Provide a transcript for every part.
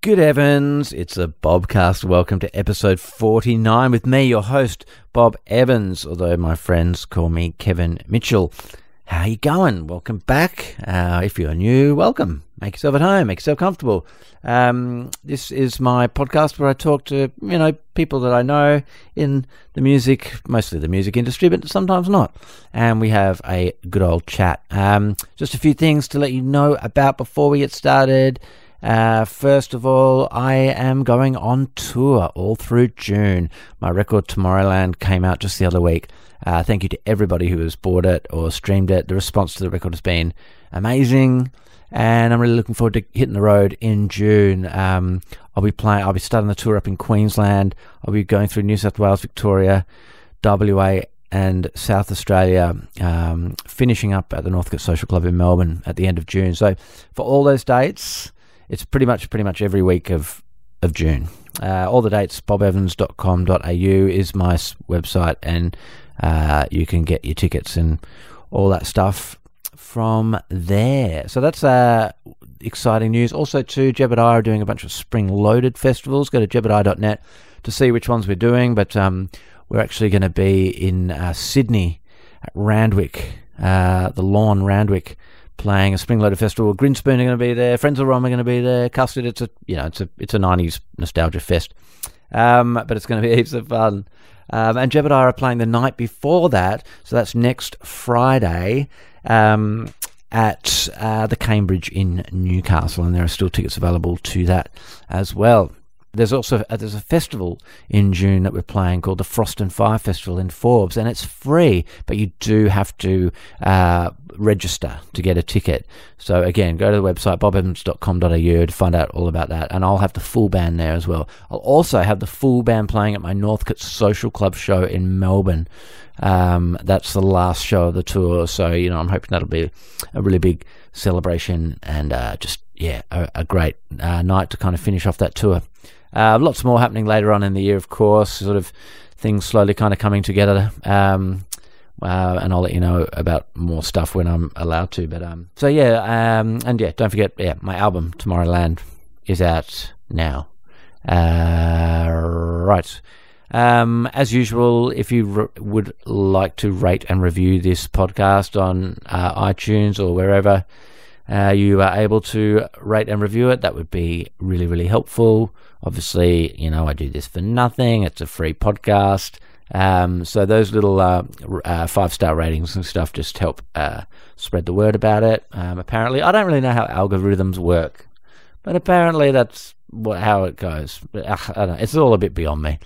Good Evans, it's a Bobcast. Welcome to episode 49 with me, your host, Bob Evans, although my friends call me Kevin Mitchell. How are you going? Welcome back. Uh, if you're new, welcome. Make yourself at home. Make yourself comfortable. Um, this is my podcast where I talk to you know people that I know in the music, mostly the music industry, but sometimes not. And we have a good old chat. Um, just a few things to let you know about before we get started. Uh, first of all, I am going on tour all through June. My record Tomorrowland came out just the other week. Uh, thank you to everybody who has bought it or streamed it. The response to the record has been amazing, and I'm really looking forward to hitting the road in June. Um, I'll be playing. I'll be starting the tour up in Queensland. I'll be going through New South Wales, Victoria, WA, and South Australia, um, finishing up at the Northcote Social Club in Melbourne at the end of June. So, for all those dates it's pretty much pretty much every week of of June. Uh, all the dates bobevans.com.au is my website, and uh, you can get your tickets and all that stuff from there. So that's uh, exciting news. Also, too, Jebediah are doing a bunch of spring loaded festivals. Go to jebediah.net to see which ones we're doing. But um, we're actually going to be in uh, Sydney at Randwick, uh, the Lawn Randwick playing a Spring Loaded Festival. Grinspoon are going to be there. Frenzal Rhomb are going to be there. Custard. It's a you know it's a it's a nineties nostalgia fest, um, but it's going to be heaps of fun. Um, and Jebediah are playing the night before that, so that's next Friday um, at uh, the Cambridge in Newcastle, and there are still tickets available to that as well. There's also a, there's a festival in June that we're playing called the Frost and Fire Festival in Forbes, and it's free, but you do have to uh, register to get a ticket. So again, go to the website bobevans.com.au to find out all about that, and I'll have the full band there as well. I'll also have the full band playing at my Northcote Social Club show in Melbourne. Um, that's the last show of the tour, so you know I'm hoping that'll be a really big celebration and uh, just yeah a, a great uh, night to kind of finish off that tour. Uh, lots more happening later on in the year, of course. Sort of things slowly kind of coming together. Um, uh, and I'll let you know about more stuff when I'm allowed to. But um, so yeah, um, and yeah, don't forget, yeah, my album Tomorrowland is out now. Uh, right. Um, as usual, if you re- would like to rate and review this podcast on uh, iTunes or wherever uh, you are able to rate and review it, that would be really, really helpful. Obviously, you know, I do this for nothing. It's a free podcast. Um, so those little uh, uh, five star ratings and stuff just help uh, spread the word about it. Um, apparently, I don't really know how algorithms work, but apparently that's what, how it goes. it's all a bit beyond me.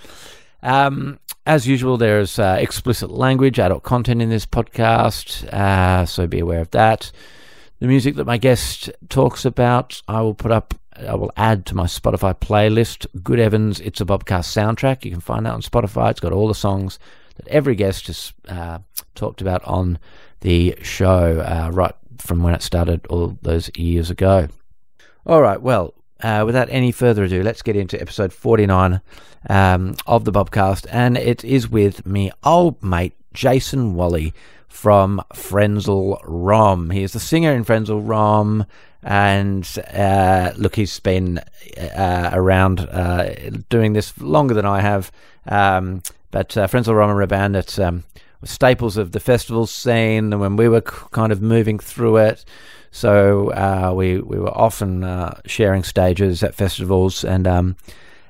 Um, as usual, there's uh, explicit language, adult content in this podcast, uh, so be aware of that. The music that my guest talks about, I will put up I will add to my Spotify playlist. Good Evans, It's a Bobcast soundtrack. You can find that on Spotify. It's got all the songs that every guest has uh, talked about on the show uh, right from when it started all those years ago. All right, well, uh, without any further ado, let's get into episode 49 um, of the Bobcast. And it is with me old mate Jason Whalley from Frenzal Rhomb. He is the singer in Frenzal Rhomb. and uh, look, he's been uh, around uh, doing this longer than I have. Um, but uh, Frenzal Rhomb are a band that um, staples of the festival scene and when we were kind of moving through it. So uh, we we were often uh, sharing stages at festivals, and um,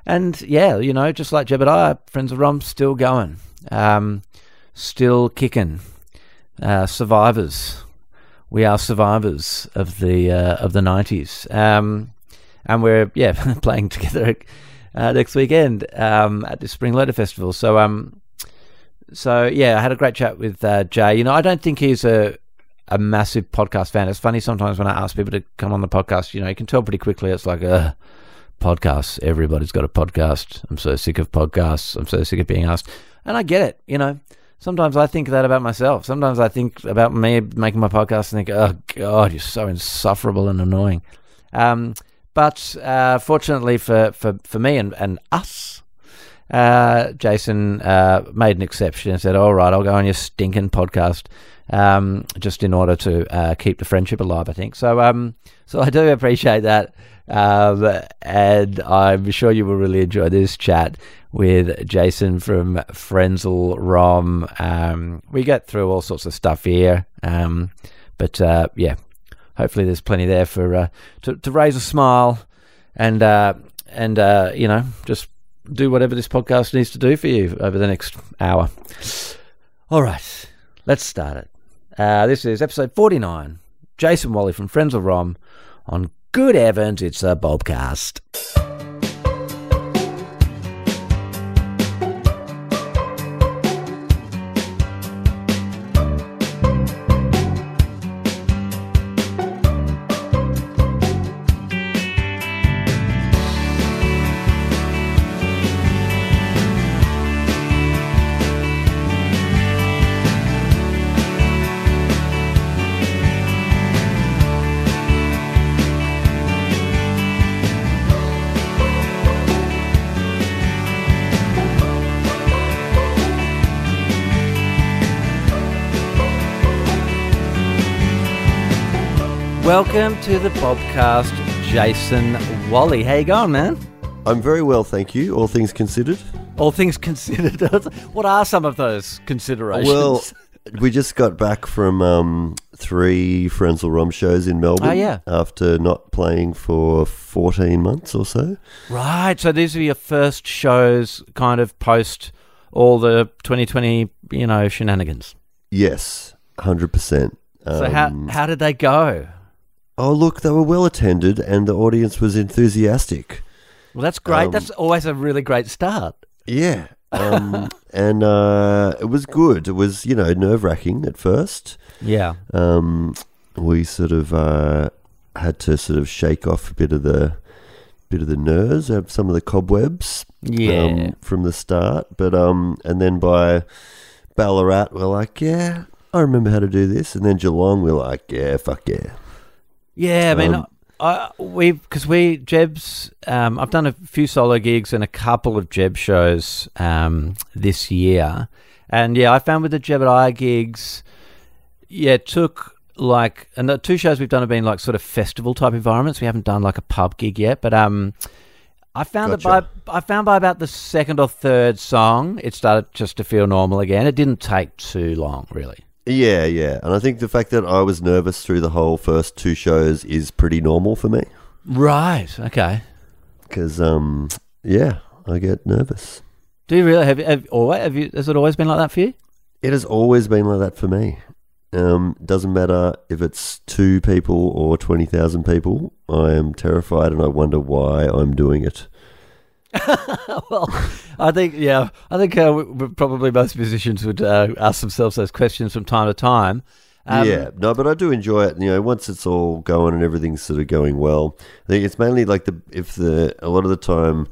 and yeah, you know, just like Jebediah, Frenzal Rhomb still going, um, still kicking, uh, survivors we are survivors of the uh, of the nineties, um, and we're yeah playing together uh, next weekend um, at the Spring Loaded Festival. So um, so yeah, I had a great chat with uh, Jay. You know, I don't think he's a a massive podcast fan. It's funny sometimes when I ask people to come on the podcast. You know, you can tell pretty quickly. It's like a podcast. Everybody's got a podcast. I'm so sick of podcasts. I'm so sick of being asked, and I get it. You know sometimes I think that about myself. Sometimes I think about me making my podcast and think, oh, God, you're so insufferable and annoying. Um, but uh, fortunately for, for, for me and, and us, uh, Jason uh, made an exception and said, "All right, I'll go on your stinking podcast." Um, just in order to uh, keep the friendship alive, I think. So, um, so I do appreciate that, um, and I'm sure you will really enjoy this chat with Jason from Frenzal Rhomb. Um, we get through all sorts of stuff here, um, but uh, yeah, hopefully there's plenty there for uh, to, to raise a smile and uh, and uh, you know just do whatever this podcast needs to do for you over the next hour. All right, let's start it. Uh, this is episode 49. Jason Whalley from Frenzal Rhomb on Good Evans. It's a Bobcast. Welcome to the podcast, Jason Whalley. How you going, man? I'm very well, thank you. All things considered. All things considered, what are some of those considerations? Well, we just got back from um, three Frenzal Rhomb shows in Melbourne. Oh, yeah. After not playing for 14 months or so. right. So these are your first shows, kind of post all the 2020, you know, shenanigans. Yes, 100%. So how Um, how did they go? Oh, look, they were well attended and the audience was enthusiastic. Well, that's great. um, that's always a really great start. Yeah. Um, and uh, it was good. It was, you know, nerve wracking at first. Yeah. um, we sort of uh, had to sort of shake off a bit of the bit of the nerves, some of the cobwebs Yeah. um, from the start. But um, and then by Ballarat, we're like, yeah, I remember how to do this. And then Geelong, we're like, yeah, fuck yeah. Yeah, I mean, Um, I, we because we Jeb's. Um, I've done a few solo gigs and a couple of Jeb shows um, this year, and yeah, I found with the Jeb and I gigs, yeah, it took like and the two shows we've done have been like sort of festival type environments. We haven't done like a pub gig yet, but um. I found Gotcha. that by I found by about the second or third song, it started just to feel normal again. It didn't take too long, really. Yeah, yeah. And I think the fact that I was nervous through the whole first two shows is pretty normal for me. Right. Okay. Because, um, yeah, I get nervous. Do you really have? Have, always, have you? Has it always been like that for you? It has always been like that for me. Um, doesn't matter if it's two people or 20,000 people. I am terrified and I wonder why I'm doing it. well, I think yeah, I think uh, w- w- probably most musicians would uh, ask themselves those questions from time to time. Um, yeah, no, but I do enjoy it. You know, once it's all going and everything's sort of going well, I think it's mainly like the if the a lot of the time,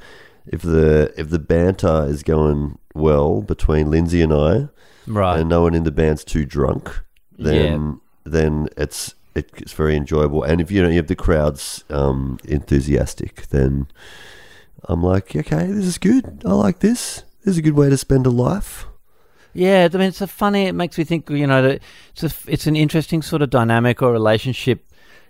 if the if the banter is going well between Lindsay and I, right. and no one in the band's too drunk, then then it's it's very enjoyable. And if you know you have the crowds um, enthusiastic, then I'm like, okay, this is good. I like this. This is a good way to spend a life. Yeah, I mean, it's a funny. It makes me think. You know, that it's a, it's an interesting sort of dynamic or relationship.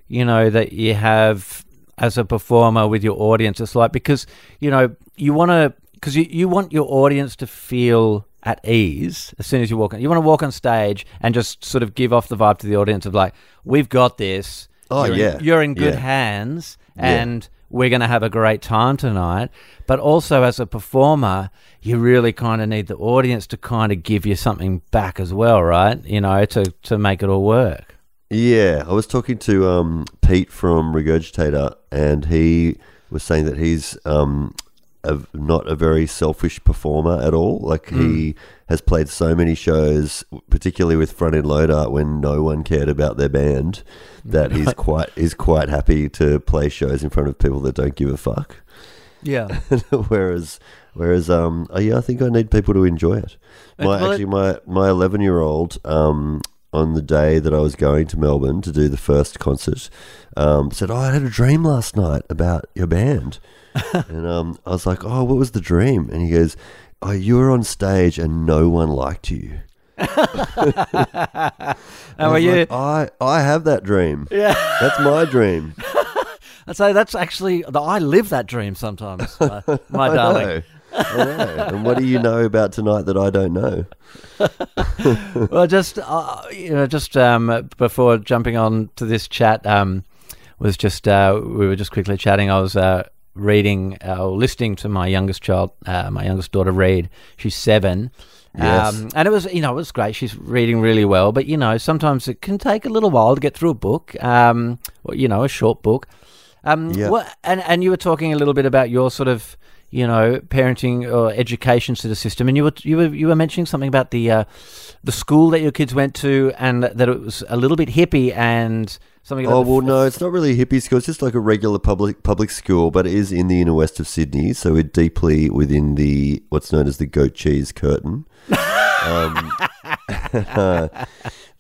You know that you have as a performer with your audience. It's like because you know you want to because you, you want your audience to feel at ease as soon as you walk on. You want to walk on stage and just sort of give off the vibe to the audience of like, we've got this. Oh, you're yeah. in, you're in good Yeah. hands, Yeah. We're going to have a great time tonight. But also, as a performer, you really kind of need the audience to kind of give you something back as well, right? You know, to to make it all work. Yeah, I was talking to um, Pete from Regurgitator, and he was saying that he's um, a, not a very selfish performer at all. Like he has played so many shows, particularly with Front End Loader, when no one cared about their band, that he's quite he's quite happy to play shows in front of people that don't give a fuck. Yeah. whereas, whereas, um, oh yeah, I think I need people to enjoy it. My actually, my my eleven year old, um, on the day that I was going to Melbourne to do the first concert, um, said, "Oh, I had a dream last night about your band," and um, I was like, "Oh, what was the dream?" And he goes, "Oh, you were on stage and no one liked you." And I were you? like, I I have that dream. yeah. That's my dream. I'd say that's actually I live that dream sometimes, my I darling. know. I know. And what do you know about tonight that I don't know? well, just uh, you know, just um, before jumping on to this chat, um, was just uh, we were just quickly chatting. I was uh, reading uh, or listening to my youngest child, uh, my youngest daughter, read. She's seven. Yes. Um, and it was, you know, it was great. She's reading really well, but you know, sometimes it can take a little while to get through a book, um, or, you know, a short book. Um, Yeah. what, and and you were talking a little bit about your sort of, you know, parenting or education sort of system, and you were you were you were mentioning something about the uh, the school that your kids went to, and that it was a little bit hippie and something. Oh well, f- no, it's not really a hippie school. It's just like a regular public public school, but it is in the inner west of Sydney, so we're deeply within the what's known as the goat cheese curtain. um,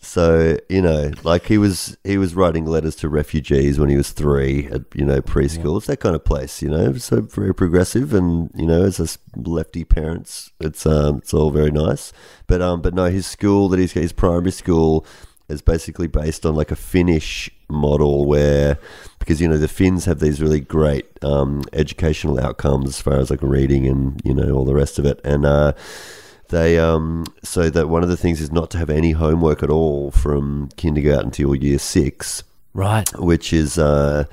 so you know, like he was he was writing letters to refugees when he was three at you know preschool. It's that kind of place, you know. So very progressive, and you know, as us lefty parents, it's um it's all very nice. But um, but no, his school that he's his primary school is basically based on like a Finnish model where because you know the Finns have these really great um, educational outcomes as far as like reading and you know all the rest of it. And uh, they um, so that one of the things is not to have any homework at all from kindergarten till year six right. which is uh,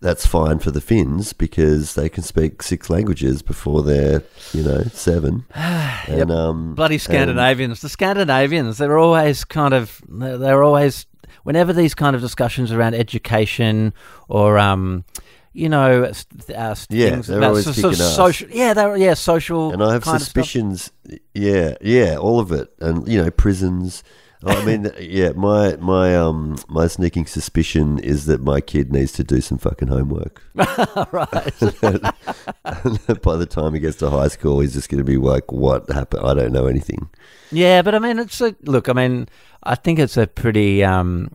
that's fine for the Finns because they can speak six languages before they're you know seven and um, Bloody and- Scandinavians. the Scandinavians, they're always kind of, they're always, whenever these kind of discussions around education or, um, you know, uh, s- Yeah, things they're always so- sort of kicking ass. social, yeah, they're, yeah, social. and I have suspicions. Yeah, yeah, all of it, and you know, prisons. I mean, yeah, my my um my sneaking suspicion is that my kid needs to do some fucking homework. right. By the time he gets to high school, he's just going to be like, "What happened? I don't know anything." Yeah, but I mean, it's a look. I mean, I think it's a pretty, um,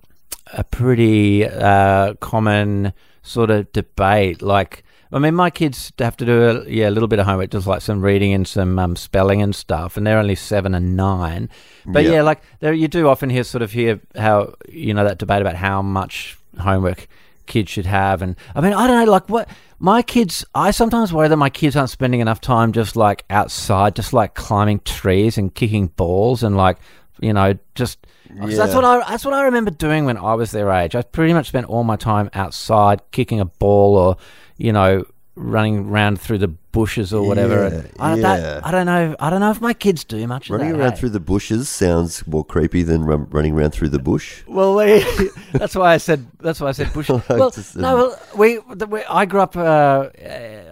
a pretty uh, common sort of debate. Like, I mean, my kids have to do a, yeah a little bit of homework, just like some reading and some um, spelling and stuff, and they're only seven and nine. But Yeah. yeah, like there, you do often hear sort of hear how you know that debate about how much homework kids should have, and I mean, I don't know, like what. My kids, I sometimes worry that my kids aren't spending enough time just like outside, just like climbing trees and kicking balls and like, you know, just 'cause that's what I that's what I remember doing when I was their age. I pretty much spent all my time outside kicking a ball or, you know, running around through the bushes or whatever. Yeah, I, yeah. that, I don't know. I don't know if my kids do much Running of that. around hey? through the bushes sounds more creepy than run, running around through the bush. Well, we, that's why I said that's why I said bush. well, Just, no, well, we, we I grew up. Uh,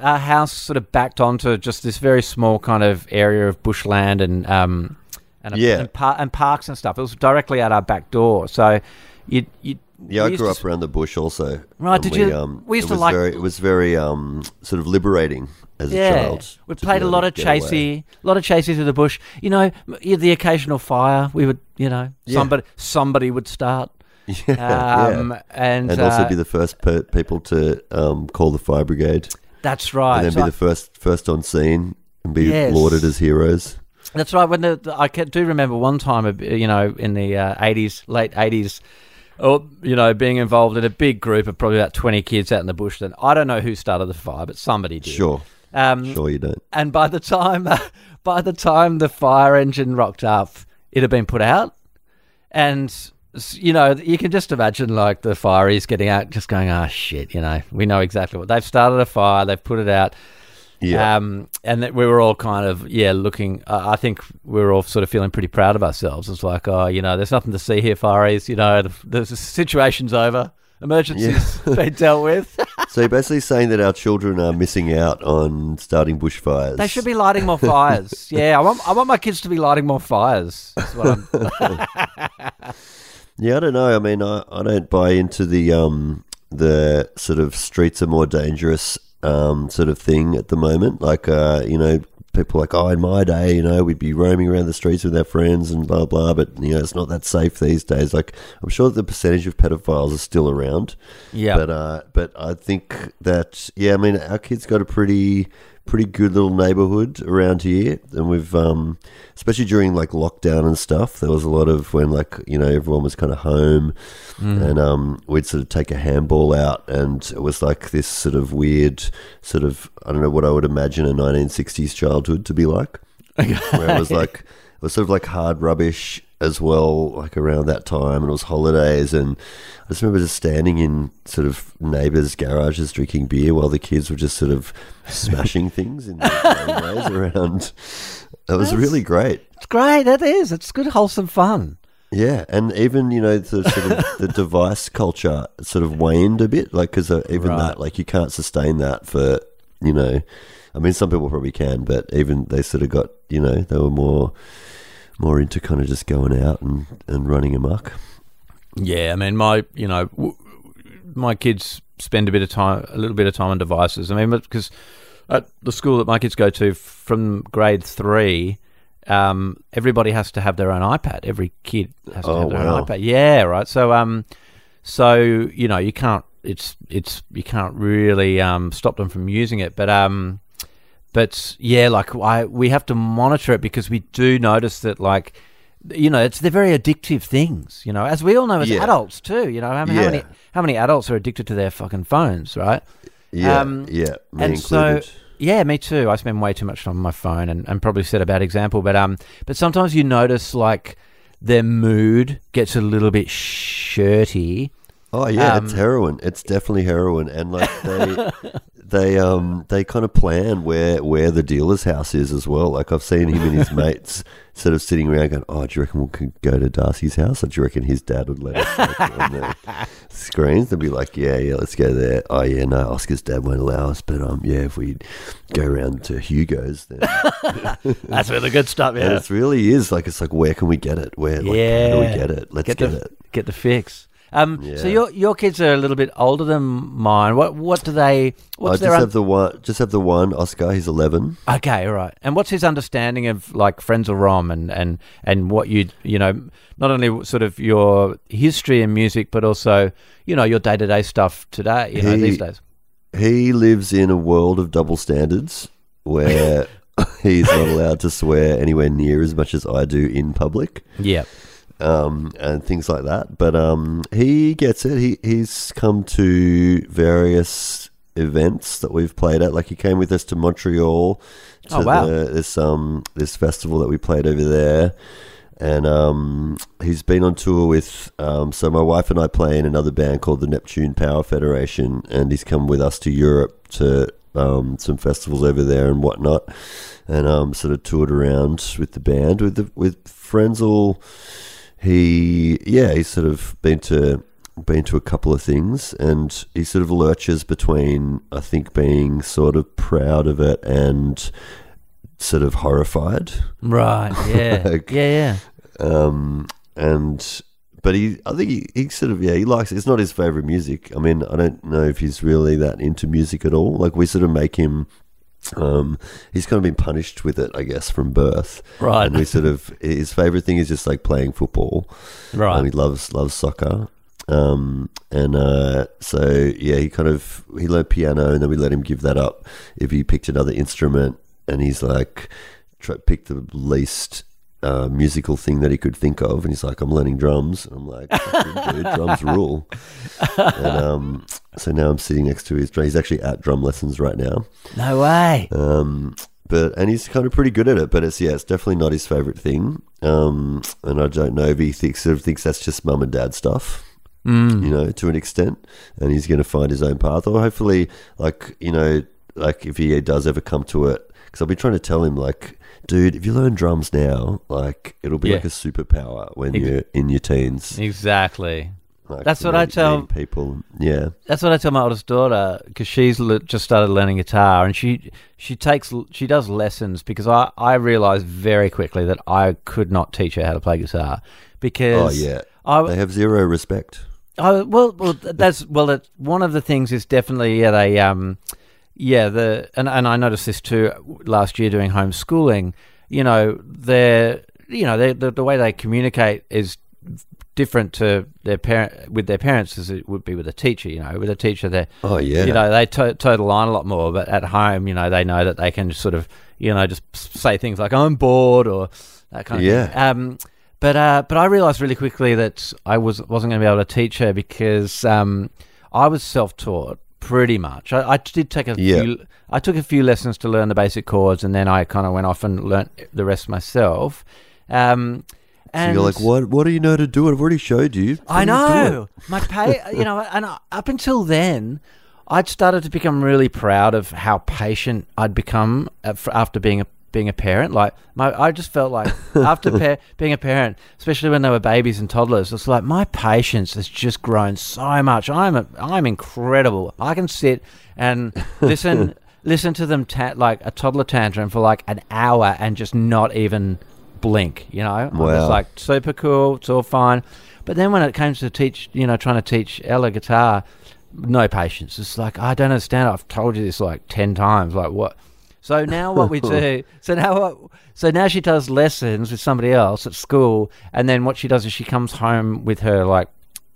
our house sort of backed onto just this very small kind of area of bushland and um and Yeah. and, par- and parks and stuff. It was directly at our back door, so you you. Yeah, I grew up around the bush also. Right, did we, you- Um, we used to like- Very, it was very um, sort of liberating as a child. we played a lot of chasey, a lot of chasey through the bush. You know, the occasional fire. We would, you know, Yeah. somebody somebody would start, Yeah, um, yeah. and, and also uh, be the first per- people to um, call the fire brigade, that's right. and then So be I- the first first on scene and be Yes. lauded as heroes. That's right. When the, the- I do remember one time, uh, you know, in the uh, eighties, late eighties, or you know, being involved in a big group of probably about twenty kids out in the bush. Then I don't know who started the fire, but somebody did. Sure, Um, sure you don't. And by the time, by the time the fire engine rocked up, it had been put out, and you know, you can just imagine like the fireys getting out, just going, "Ah, shit!" You know, we know exactly what they've started a fire, they've put it out. Yeah, Um, and that we were all kind of, yeah, looking, uh, I think we were all sort of feeling pretty proud of ourselves. It's like, oh, you know, there's nothing to see here, fireys. You know, the, the situation's over. Emergency's been dealt with. so you're basically saying that our children are missing out on starting bushfires. they should be lighting more fires. Yeah, I want, I want my kids to be lighting more fires. What I'm, Yeah, I don't know. I mean, I, I don't buy into the um the sort of streets are more dangerous um sort of thing at the moment. Like uh, you know, people like, oh, in my day, you know, we'd be roaming around the streets with our friends and blah blah. But you know, it's not that safe these days. Like, I'm sure that the percentage of pedophiles is still around. Yeah. But uh, but I think that yeah, I mean, our kids got a pretty pretty good little neighborhood around here, and we've um, especially during like lockdown and stuff. There was a lot of when like you know everyone was kind of home, and um, we'd sort of take a handball out, and it was like this sort of weird sort of I don't know what I would imagine a 1960s childhood to be like, where it was like it was sort of like hard rubbish as well, like around that time, and it was holidays, and I just remember just standing in sort of neighbours' garages drinking beer while the kids were just sort of smashing things in ways around. It was really great. It's great. That is. It's good, wholesome fun. Yeah, and even you know the sort of the device culture sort of waned a bit, like because uh, even Right. that, like you can't sustain that for you know, I mean some people probably can, but even they sort of got you know they were more more into kind of just going out and and running amok. Yeah, I mean, my you know, w- my kids spend a bit of time, a little bit of time on devices. I mean, because at the school that my kids go to, from grade three, um, everybody has to have their own iPad. Every kid has to Oh, have their wow. own iPad. Yeah, right. So, um, so you know, you can't. It's it's you can't really um stop them from using it, but um. But yeah, like I, we have to monitor it because we do notice that, like, you know, it's they're very addictive things. You know, as we all know as Yeah. adults too. You know, how, how Yeah. many how many adults are addicted to their fucking phones, right? Yeah, Um, yeah, me and included. so yeah, me too. I spend way too much time on my phone and, and probably set a bad example. But um, but sometimes you notice like their mood gets a little bit shirty. Oh yeah, Um, it's heroin. It's definitely heroin, and like they, they um they kind of plan where where the dealer's house is as well. Like I've seen him and his mates sort of sitting around going, "Oh, do you reckon we could go to Darcy's house? Or do you reckon his dad would let us like, on the screens?" They'd be like, "Yeah, yeah, let's go there." Oh yeah, no, Oscar's dad won't allow us, but um, yeah, if we go around to Hugo's, then That's where the good stuff and it really is like it's like where can we get it? Where like, how do we get it? Let's get get, the it. get the fix. Um, so your your kids are a little bit older than mine. What what do they? I What's just their un- have the one. Just have the one. Oscar. He's eleven. Okay, all right. And what's his understanding of like Frenzal Rhomb and and and what you you know not only sort of your history and music but also you know your day to day stuff today. You know He- these days. He lives in a world of double standards where he's not allowed to swear anywhere near as much as I do in public, Yeah. Um, and things like that. But um, he gets it. He he's come to various events that we've played at. Like he came with us to Montreal to Oh, wow. the, this um this festival that we played over there. And um, he's been on tour with. Um, so my wife and I play in another band called the Neptune Power Federation, and he's come with us to Europe to um, some festivals over there and whatnot, and um, sort of toured around with the band with the with Frenzal. He yeah, he's sort of been to been to a couple of things, and he sort of lurches between I think being sort of proud of it and sort of horrified. Right. Yeah. Like- yeah. Yeah. Um, and but he, I think he, he sort of yeah, he likes. It's not his favorite music. I mean, I don't know if he's really that into music at all. Like we sort of make him. Um, he's kind of been punished with it, I guess, from birth. Right. And we sort of his favorite thing is just like playing football. Right. Um, he loves loves soccer. Um, and uh, so yeah, he kind of he learned piano, and then we let him give that up if he picked another instrument. And he's like, try, pick the least uh, musical thing that he could think of, and he's like, I'm learning drums. And I'm like, dude, drums rule. and um, so now I'm sitting next to his drum. He's actually at drum lessons right now. No way. Um, but and he's kind of pretty good at it. But it's yeah, it's definitely not his favorite thing. Um, and I don't know if he thinks sort of thinks that's just mum and dad stuff. Mm. You know, to an extent, and he's going to find his own path, or hopefully, like you know, like if he does ever come to it, because I've been trying to tell him, like, dude, if you learn drums now, like it'll be Yeah. like a superpower when Ex- you're in your teens. Exactly. Like, That's what I tell- people. Yeah, That's what I tell my oldest daughter because she's le- just started learning guitar and she she takes she does lessons because I I realized very quickly that I could not teach her how to play guitar because oh yeah, I, they have zero respect. I well well th- that's well one of the things is definitely yeah they um yeah, the and and I noticed this too last year doing homeschooling. You know, their you know they, the the way they communicate is different to their parent with their parents as it would be with a teacher. You know, with a teacher, they Oh yeah. you know they to- toe the line a lot more. But at home, you know, they know that they can sort of you know just say things like "I'm bored" or that kind of Yeah. thing. Um, but uh, but I realised really quickly that I was wasn't going to be able to teach her because um, I was self taught pretty much. I, I did take a Yeah. few. I took a few lessons to learn the basic chords, and then I kind of went off and learnt the rest myself. Um, So and you're like, what? What do you know to do? I've already showed you. I Fucking do it." know. My pay, you know, and up until then, I'd started to become really proud of how patient I'd become after being a being a parent. Like my, I just felt like after pa- being a parent, especially when they were babies and toddlers, it's like my patience has just grown so much. I'm a, I'm incredible. I can sit and listen listen to them ta- like a toddler tantrum for like an hour and just not even blink. You know, I'm Wow. just like super cool. It's all fine. But then when it comes to teach, you know, trying to teach Ella guitar, no patience. It's like I don't understand. I've told you this like ten times. Like what? So now what we do? So now what? So now she does lessons with somebody else at school, and then what she does is she comes home with her like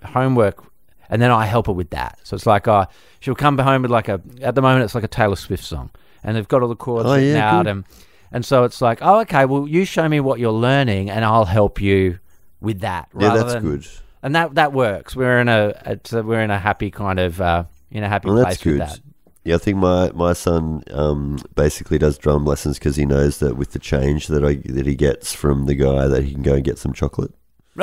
homework, and then I help her with that. So it's like uh, she'll come home with like a. At the moment, it's like a Taylor Swift song, and they've got all the chords Oh, yeah, out, and and so it's like, oh, okay, well, you show me what you're learning, and I'll help you with that. Yeah, that's than- good. and that that works. We're in a, it's a we're in a happy kind of uh, in a happy Well, place with that. Yeah, I think my my son um, basically does drum lessons because he knows that with the change that I that he gets from the guy that he can go and get some chocolate.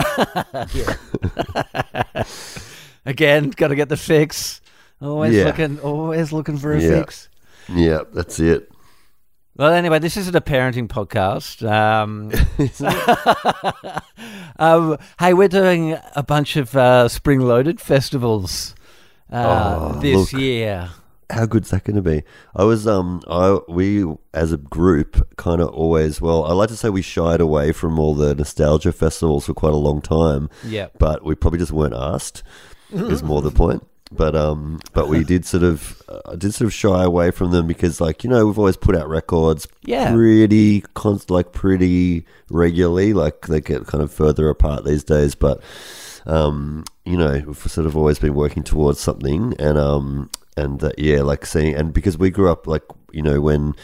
Again, got to get the fix. Always Yeah. looking, always looking for a Yeah. fix. Yeah, that's it. Well, anyway, this isn't a parenting podcast. Um, um, hey, we're doing a bunch of uh, spring loaded festivals uh, Oh, this look. year. How good's that going to be? I was um I we as a group kind of always well I like to say we shied away from all the nostalgia festivals for quite a long time, Yeah. but we probably just weren't asked. is more the point. But um, but we did sort of uh, did sort of shy away from them because like you know we've always put out records Yeah. pretty const like pretty regularly like they get kind of further apart these days but um you know we've sort of always been working towards something and um and uh, yeah like seeing and because we grew up like you know when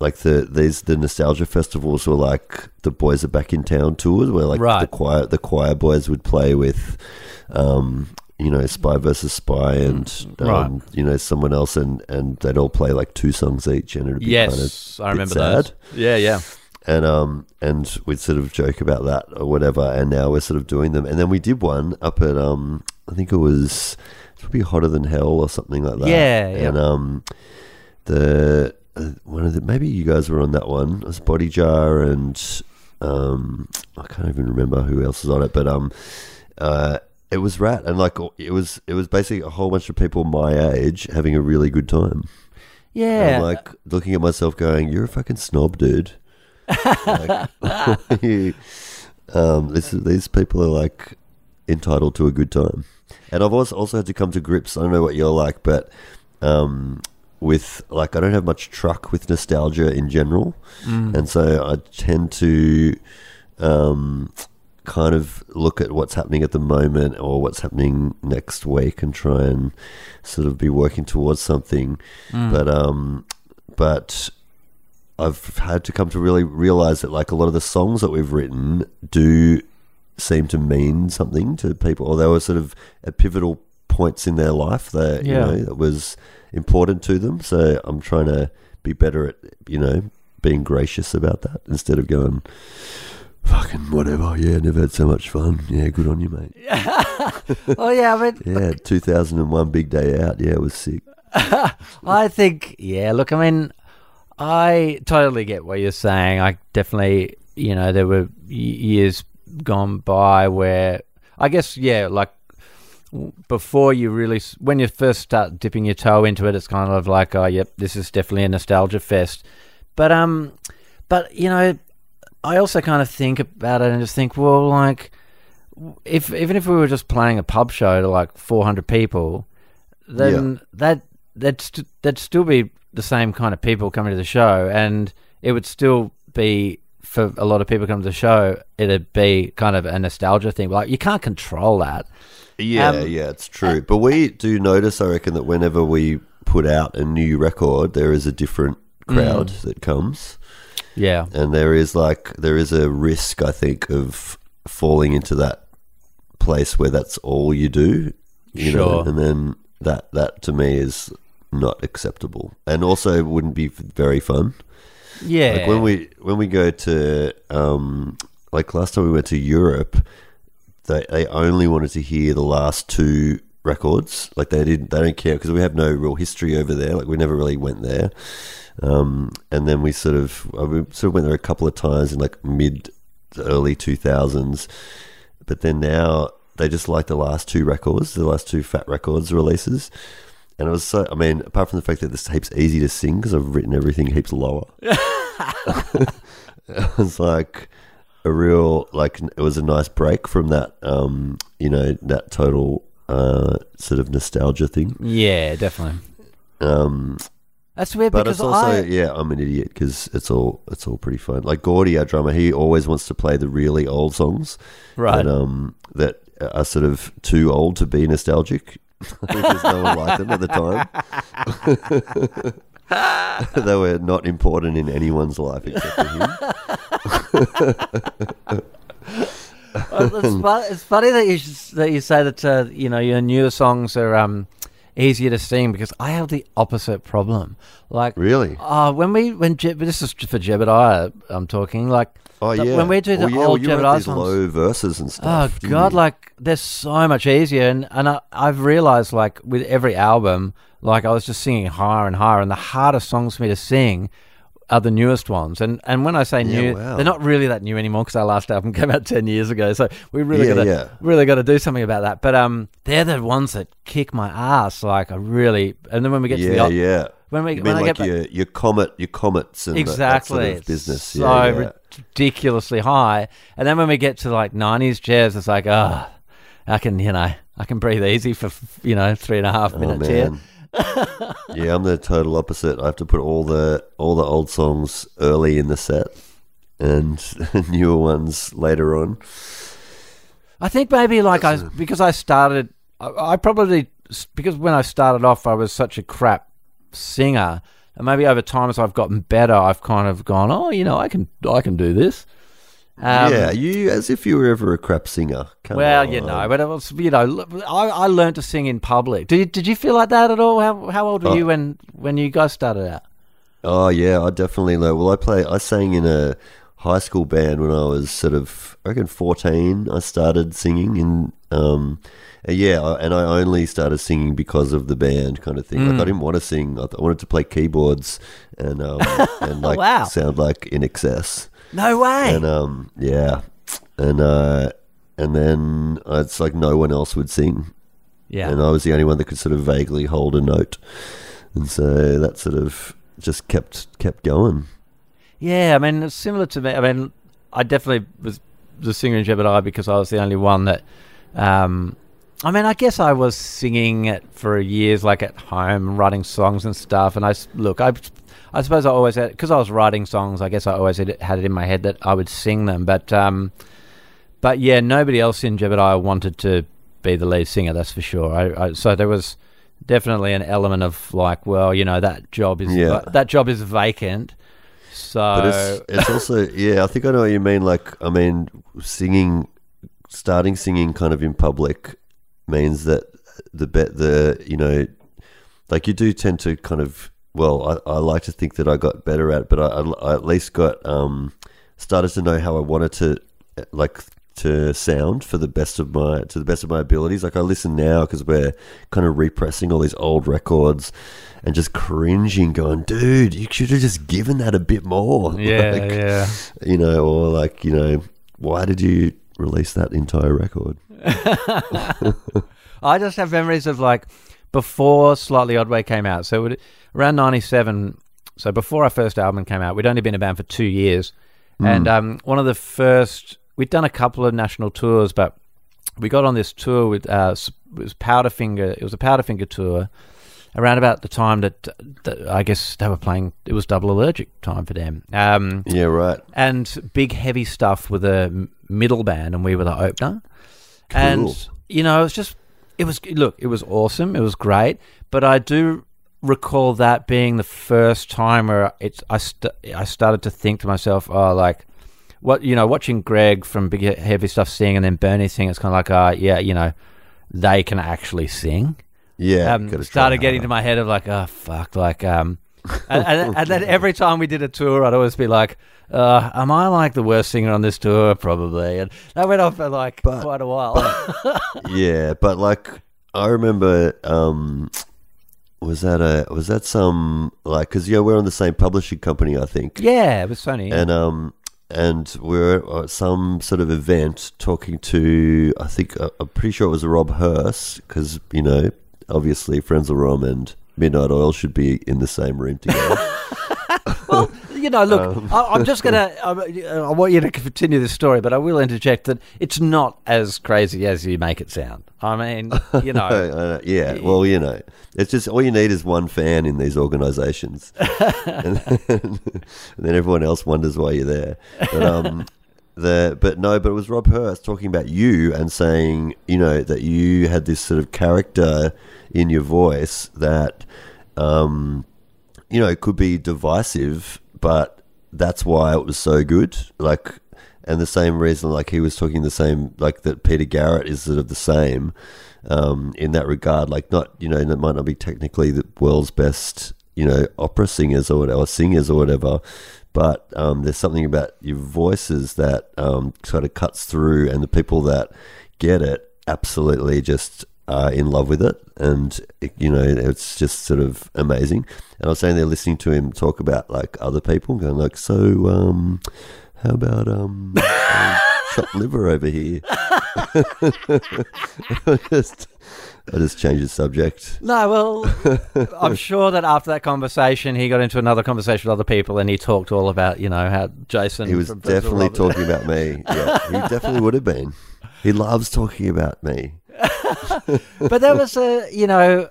like the these the nostalgia festivals were like the boys are back in town tours where like the choir the choir boys would play with um you know spy versus spy and um, Right. you know someone else and and they'd all play like two songs each and it'd be kind of Yes, I remember sad. those. Yeah, yeah. And um and we'd sort of joke about that or whatever and now we're sort of doing them and then we did one up at um i think it was it's probably hotter than hell or something like that Yeah, yeah. and um the uh, one of the maybe you guys were on that one it was Bodyjar and um i can't even remember who else was on it but um uh it was rat and like it was it was basically a whole bunch of people my age having a really good time Yeah. I'm like looking at myself, going, "You're a fucking snob, dude." Like, um, this, these people are like entitled to a good time, and I've also also had to come to grips. I don't know what you're like, but um, with like I don't have much truck with nostalgia in general, Mm. and so I tend to um, kind of look at what's happening at the moment or what's happening next week and try and sort of be working towards something. Mm. But um, but I've had to come to really realize that like a lot of the songs that we've written do seem to mean something to people, or they were sort of at pivotal points in their life that Yeah. you know that was important to them. So I'm trying to be better at you know being gracious about that instead of going. Fucking whatever, yeah, never had so much fun. Yeah, good on you, mate. oh yeah, I mean, Yeah, 2001 big day out. Yeah, it was sick. I think, yeah, look, I mean, I totally get what you're saying. I definitely, you know, there were years gone by where I guess, yeah, like before you really, when you first start dipping your toe into it, it's kind of like, oh, yep, this is definitely a nostalgia fest. But, um, but, you know, I also kind of think about it and just think, well, like, if even if we were just playing a pub show to like 400 people, then that that'd st- that'd still be the same kind of people coming to the show, and it would still be for a lot of people coming to the show. It'd be kind of a nostalgia thing. Like you can't control that. Yeah, Um, yeah, it's true. But we do notice, I reckon, that whenever we put out a new record, there is a different crowd Mm. that comes, Yeah, and there is like there is a risk, I think, of falling into that place where that's all you do. You know, Sure. and then that that to me is not acceptable, and also wouldn't be very fun. yeah. Like when we when we go to um like last time we went to Europe, they they only wanted to hear the last two records. Like they didn't they don't care because we have no real history over there. Like we never really went there. Um, and then we sort of uh, we sort of went there a couple of times in like mid to early two thousands, but then now they just like the last two records, the last two Fat Records releases. And it was so, I mean, apart from the fact that this heaps easy to sing because I've written everything heaps lower. it was like a real, like, it was a nice break from that, um, you know, that total uh, sort of nostalgia thing. yeah, definitely. Um, That's weird but because it's also, I yeah, I'm an idiot because it's all, it's all pretty fun. Like Gordy, our drummer, he always wants to play the really old songs right. that, um, that are sort of too old to be nostalgic. because no one liked them at the time. they were not important in anyone's life except for him. Well, it's, fu- it's funny that you s- that you say that uh, you know your newer songs are um, easier to sing because I have the opposite problem. Like, Really? uh, when we when Je- this is for Jebediah, I'm talking like. Oh yeah. When we do the oh, yeah, old well, Jebediah songs. low verses and Oh stuff. didn't God! you? Like they're so much easier, and and I, I've realized like with every album, like I was just singing higher and higher, and the hardest songs for me to sing are the newest ones. And and when I say Yeah, new, wow. they're not really that new anymore because our last album came out ten years ago. So we really Yeah, got to yeah. really got to do something about that. But um, they're the ones that kick my ass. Like I really, and then when we get to the yeah, yeah. when we You when mean I like get back- your your comet, your comets, and exactly that, sort of business. so yeah, yeah. ridiculously high and then when we get to like 90s jazz it's like oh i can you know i can breathe easy for you know three and a half Oh, minutes here man. Yeah, I'm the total opposite. I have to put all the all the old songs early in the set, and newer ones later on. i think maybe like i because i started I, I probably because when i started off i was such a crap singer and maybe over time as i've gotten better i've kind of gone oh you know i can i can do this um, yeah, you as if you were ever a crap singer. Come Well, you know, but it was, you know, I, I learned to sing in public. Did you, did you feel like that at all? How how old were Oh. you when when you guys started out? Oh yeah, I definitely know. Well, I play. I sang in a high school band when I was sort of, I reckon, fourteen. I started singing in. Um, uh, yeah, and I only started singing because of the band kind of thing. Like Mm. I didn't want to sing. I, th- I wanted to play keyboards and um, and like Wow. sound like INXS. No way. And um, yeah, and uh, and then uh, it's like no one else would sing, yeah. and I was the only one that could sort of vaguely hold a note, and so that sort of just kept kept going. Yeah, I mean, it's similar to me. I mean, I definitely was the singer in Jebediah because I was the only one that. Um, I mean, I guess I was singing it for years, like at home, writing songs and stuff. And I look, I, I suppose I always had because I was writing songs. I guess I always had it, had it in my head that I would sing them. But, um, but yeah, nobody else in Jebediah wanted to be the lead singer. That's for sure. I, I, so there was definitely an element of like, well, you know, that job is Yeah. that job is vacant. So But it's it's also yeah, I think I know what you mean. Like I mean, singing, starting singing kind of in public means that the bet the you know, like you do tend to kind of well, I, I like to think that I got better at, it, but I, I, I at least got um started to know how I wanted to like to sound for the best of my to the best of my abilities. Like I listen now because we're kind of repressing all these old records and just cringing, going, "Dude, you should have just given that a bit more." Yeah, Like, yeah. You know, or like you know, why did you release that entire record? I just have memories of like before Slightly Odway came out. So would it, around '97. So before our first album came out, we'd only been a band for two years, and um, one of the first we'd done a couple of national tours, but we got on this tour with uh, it was Powderfinger. It was a Powderfinger tour, around about the time that, that I guess they were playing. It was double allergic time for them. Um, Yeah, right. and big heavy stuff with a middle band, and we were the opener. Cool. And you know, it was just it was look, it was awesome, it was great, but I do recall that being the first time where it's I st- I started to think to myself, oh, like what you know, watching Greg from Big Heavy Stuff sing and then Bernie sing, it's kind of like, uh, yeah, you know, they can actually sing Yeah, um, started getting to my head of like, oh fuck, like, um, and, and, and then every time we did a tour, I'd always be like, uh, am I like the worst singer on this tour? Probably, and that went on for like But- quite a while. yeah, but like I remember, um, was that a was that some like because yeah we're on the same publishing company I think, yeah, it was Sony. and um and we're at some sort of event talking to I think uh, I'm pretty sure it was Rob Hirst because you know obviously Frenzal Rhomb and Midnight Oil should be in the same room together. you know, look, Um, I, I'm just gonna. I, I want you to continue the story, but I will interject that it's not as crazy as you make it sound. I mean, you know, Uh, yeah, well, you know, it's just all you need is one fan in these organisations, and, then, and then everyone else wonders why you're there. But um, the but no, but it was Rob Hirst talking about you and saying, you know, that you had this sort of character in your voice that, um, you know, could be divisive, but that's why it was so good. Like, and the same reason, like he was talking the same, like that Peter Garrett is sort of the same um, in that regard. Like, not you know, that might not be technically the world's best, you know, opera singers or whatever, or singers or whatever. But um, there's something about your voices that um, sort of cuts through, and the people that get it absolutely just are in love with it, and it, you know it's just sort of amazing. And I was saying they're listening to him talk about like other people, going like, so um, how about um, chopped liver over here? I just I just changed the subject. No, well, I'm sure that after that conversation, he got into another conversation with other people, and he talked all about, you know, how Jason. He was from Friends of definitely talking about me. Yeah, he definitely would have been. He loves talking about me. but there was a, you know,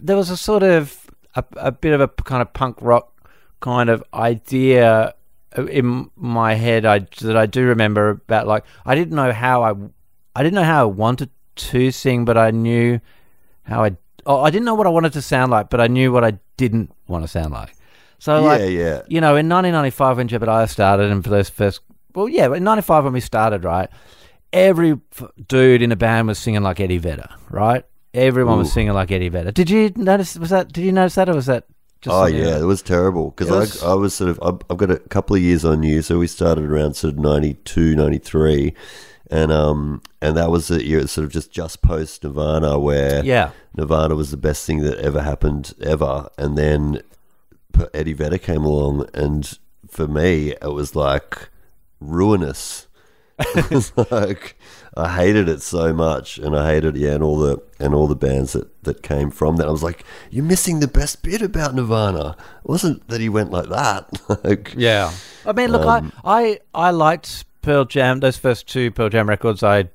there was a sort of a, a bit of a kind of punk rock kind of idea uh, in my head. I that I do remember about like I didn't know how I, I didn't know how I wanted to sing, but I knew how I. Oh, I didn't know what I wanted to sound like, but I knew what I didn't want to sound like. So yeah, like, yeah. you know, in 1995 when Jebediah started, and for those first, well, yeah, in 95 when we started, right, every dude in the band was singing like Eddie Vedder, right? Everyone was singing like Eddie Vedder. Did you notice? Was that? Did you notice that, or was that? just Oh yeah, it was terrible because was- I, I was sort of I've, I've got a couple of years on you, so we started around sort of 92, 93, and um and that was the year sort of just just post Nirvana where yeah. Nirvana was the best thing that ever happened ever, and then Eddie Vedder came along, and for me it was like ruinous. it was like I hated it so much, and I hated yeah, and all the and all the bands that that came from that. I was like, you're missing the best bit about Nirvana. It wasn't that he went like that. like, Yeah. I mean, look, Um, I, I I liked Pearl Jam. Those first two Pearl Jam records I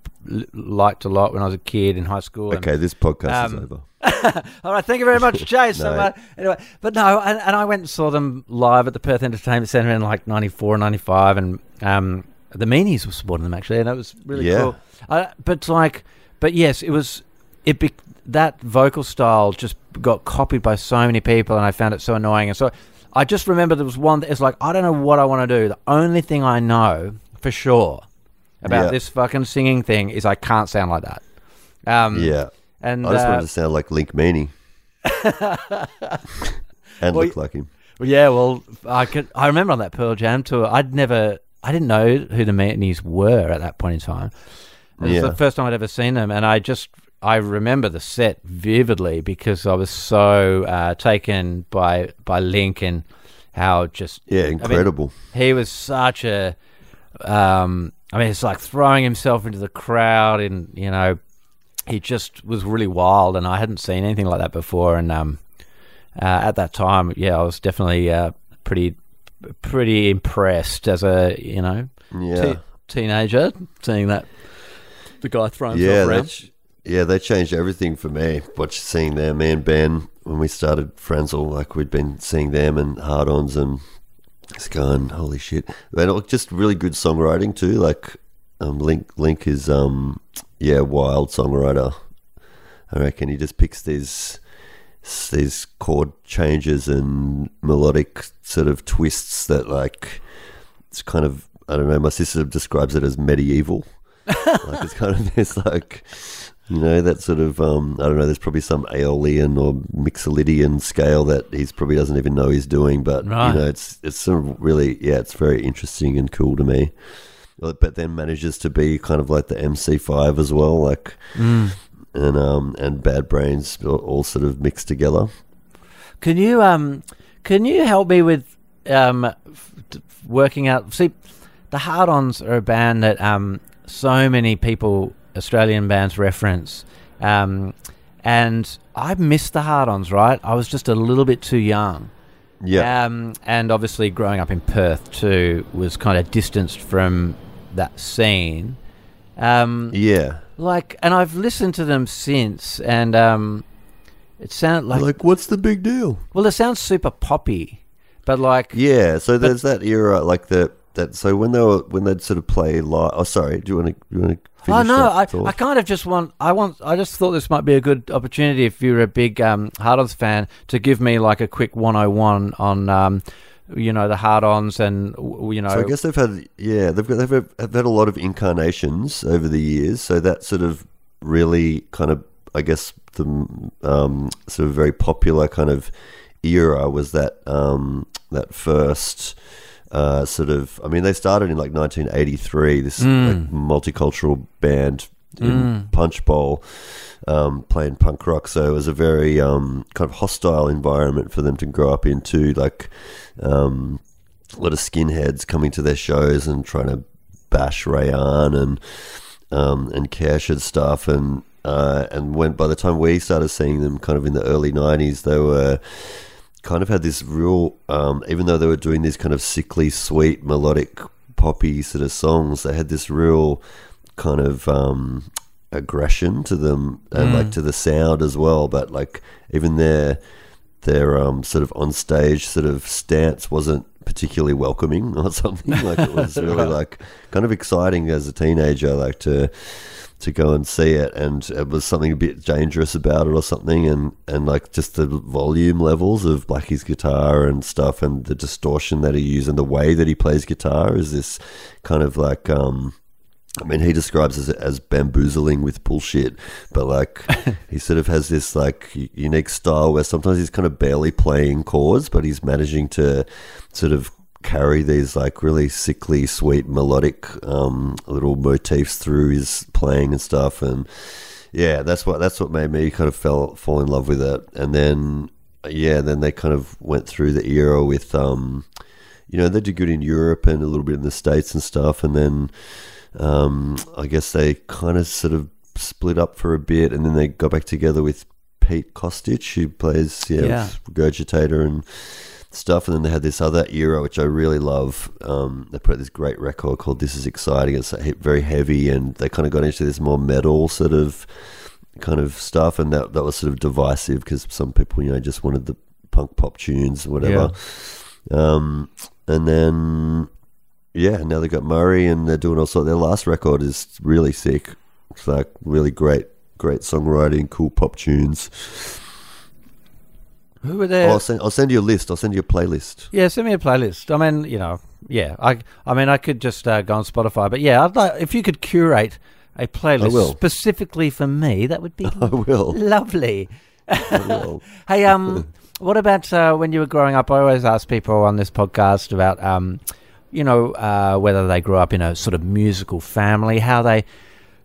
liked a lot when I was a kid in high school. and- okay, this podcast is Um, over. All right, thank you very much, Jay. So, No. uh, anyway, but no, and, and I went and saw them live at the Perth Entertainment Centre in like 94, and 95, and um, the Meanies were supporting them actually, and that was really Yeah. cool. Uh, but like, but yes, it was it. Be, that vocal style just got copied by so many people, and I found it so annoying. And so I just remember there was one that is like, I don't know what I want to do. The only thing I know for sure about Yeah. this fucking singing thing is I can't sound like that. Um, Yeah, and I just uh, wanted to sound like Link Meanie and Well, look like him. Yeah, well, I could. I remember on that Pearl Jam tour, I'd never, I didn't know who the Meanies were at that point in time. It was the first time I'd ever seen them, and I just, I remember the set vividly because I was so uh, taken by by Link and how just Yeah, mean- incredible. he was such a. Um, I mean, it's like throwing himself into the crowd, and you know, he just was really wild, and I hadn't seen anything like that before. And um, uh, at that time, yeah, I was definitely uh, pretty, pretty impressed as a you know yeah. te- teenager seeing that the guy throwing yeah, around. ch- yeah, they changed everything for me. Watch seeing them, me and Ben when we started Frenzal, like we'd been seeing them and Hard Ons and it's going, holy shit. And just really good songwriting too. Like um, Link Link is um yeah, wild songwriter. I reckon he just picks these these chord changes and melodic sort of twists that like it's kind of I don't know. My sister describes it as medieval. like it's kind of this like you know that sort of um, I don't know. There's probably some Aeolian or Mixolydian scale that he's probably doesn't even know he's doing, but Right. you know it's it's sort of really yeah, it's very interesting and cool to me. But then manages to be kind of like the MC5 as well, like Mm. And um and Bad Brains all, sort of mixed together. Can you um can you help me with um f- working out? See, the Hard Ons are a band that um so many people Australian bands reference, um, and I missed the Hard Ons. Right, I was just a little bit too young. Yeah, Um, and obviously, growing up in Perth too was kind of distanced from that scene. Um, yeah. like, and I've listened to them since, and um, it sounded like, Like, what's the big deal? well, it sounds super poppy, but like, Yeah, so there's that era, like the that. So when they were when they'd sort of play live. Oh, sorry. Do you want to? Do you want to? oh no, I, thought? I kind of just want, I want, I just thought this might be a good opportunity if you're a big um, Hard-Ons fan to give me like a quick 101 on, um, you know, the Hard-Ons and you know, So I guess they've had yeah they've got they've had, have had a lot of incarnations over the years. So that sort of really kind of I guess the um, sort of very popular kind of era was that um, that first. Uh, sort of, I mean, they started in like 1983. This like, multicultural band in Punchbowl, um, playing punk rock. So it was a very um, kind of hostile environment for them to grow up into. Like, um, a lot of skinheads coming to their shows and trying to bash Ray Ahn and um, and Keish and stuff. And uh, and when by the time we started seeing them, kind of in the early '90s, they were kind of had this real, um, even though they were doing these kind of sickly, sweet, melodic, poppy sort of songs, they had this real kind of um, aggression to them and like to the sound as well. But like even their their um, sort of on stage sort of stance wasn't particularly welcoming or something. Like it was really like kind of exciting as a teenager, like to to go and see it, and it was something a bit dangerous about it or something, and and like just the volume levels of Blackie's guitar and stuff, and the distortion that he uses and the way that he plays guitar is this kind of like um. I mean, he describes it as bamboozling with bullshit, but like he sort of has this like unique style where sometimes he's kind of barely playing chords, but he's managing to sort of carry these like really sickly, sweet, melodic um, little motifs through his playing and stuff. And yeah, that's what that's what made me kind of fell fall in love with it. And then yeah, then they kind of went through the era with um, you know, they did good in Europe and a little bit in the States and stuff, and then um, I guess they kind of sort of split up for a bit, and then they got back together with Pete Kostic, who plays yeah, Yeah. Regurgitator and stuff. And then they had this other era, which I really love. Um, they put out this great record called "This Is Exciting." It's very heavy, and they kind of got into this more metal sort of kind of stuff, and that that was sort of divisive because some people, you know, just wanted the punk pop tunes, whatever. Um, and then yeah, now they've got Murray, and they're doing also their last record is really sick. It's like really great, great songwriting, cool pop tunes. who were there? I'll send I'll send you a list. I'll send you a playlist. Yeah, send me a playlist. I mean, you know, yeah, I, I mean, I could just uh, go on Spotify, but yeah, I'd like if you could curate a playlist specifically for me, that would be I will. lovely. I will. Hey, um, what about uh, when you were growing up? I always ask people on this podcast about, um, you know, uh, whether they grew up in a sort of musical family, how they,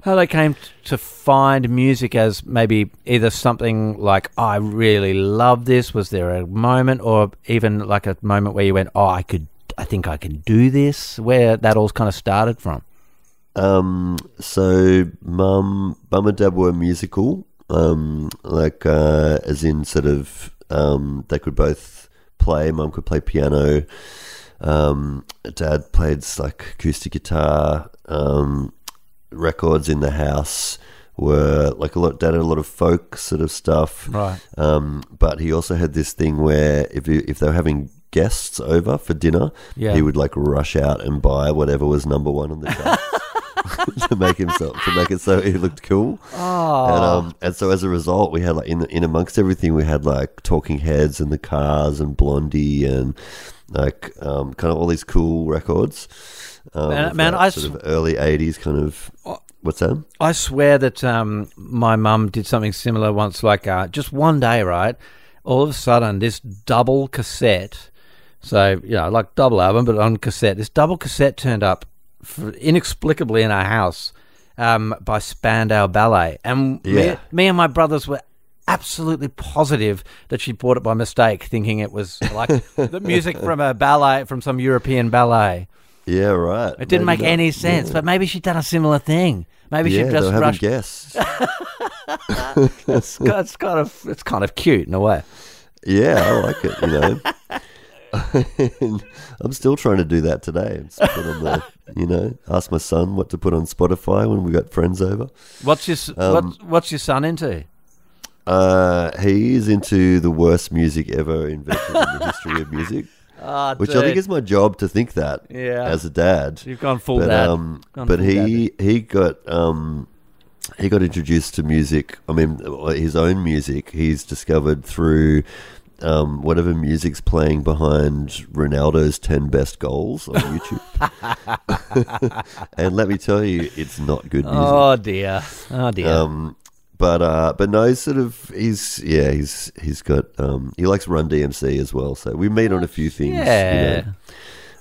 how they came to find music as maybe either something like "Oh, I really love this. Was there a moment, or even like a moment where you went, oh, I could, I think I can do this. Where that all kind of started from? Um, so mum, mum and dad were musical. Um, like uh, as in sort of um, they could both play. Mum could play piano. Um, dad played like acoustic guitar. Um, records in the house were like a lot. Dad had a lot of folk sort of stuff. Right. Um, but he also had this thing where if you, if they were having guests over for dinner, Yeah. he would like rush out and buy whatever was number one on the chart. to make himself to make it so he looked cool. Oh. And um and so as a result, we had like in in amongst everything, we had like Talking Heads and the Cars and Blondie and like um kind of all these cool records. Um, Man- man, I sort sw- of early '80s kind of. What's that? I swear that um, my mum did something similar once. Like uh, just one day, right? All of a sudden, this double cassette. So you know, like double album, but on cassette. This double cassette turned up inexplicably in our house um, by Spandau Ballet, and me, me and my brothers were absolutely positive that she bought it by mistake, thinking it was like the music from a ballet from some European ballet. Yeah, right. It didn't Maybe make not. any sense, Yeah. but maybe she'd done a similar thing. Maybe yeah, she just rushed guests. it's, it's kind of it's kind of cute in a way. yeah, I like it. You know, I'm still trying to do that today. Put on the, you know, ask my son what to put on Spotify when we got friends over. What's your Um, what's your son into? Uh, he is into the worst music ever invented in the history of music, Oh, which I think is my job to think that Yeah. as a dad. you've gone full but dad. um, Gone but full he he got um, he got introduced to music. I mean, his own music. He's discovered through. Um, whatever music's playing behind Ronaldo's 10 best goals on YouTube. and let me tell you, it's not good music. oh dear, oh dear. Um, but uh, but no, he's sort of he's yeah he's he's got um, he likes Run DMC as well. So we meet on a few things. you yeah,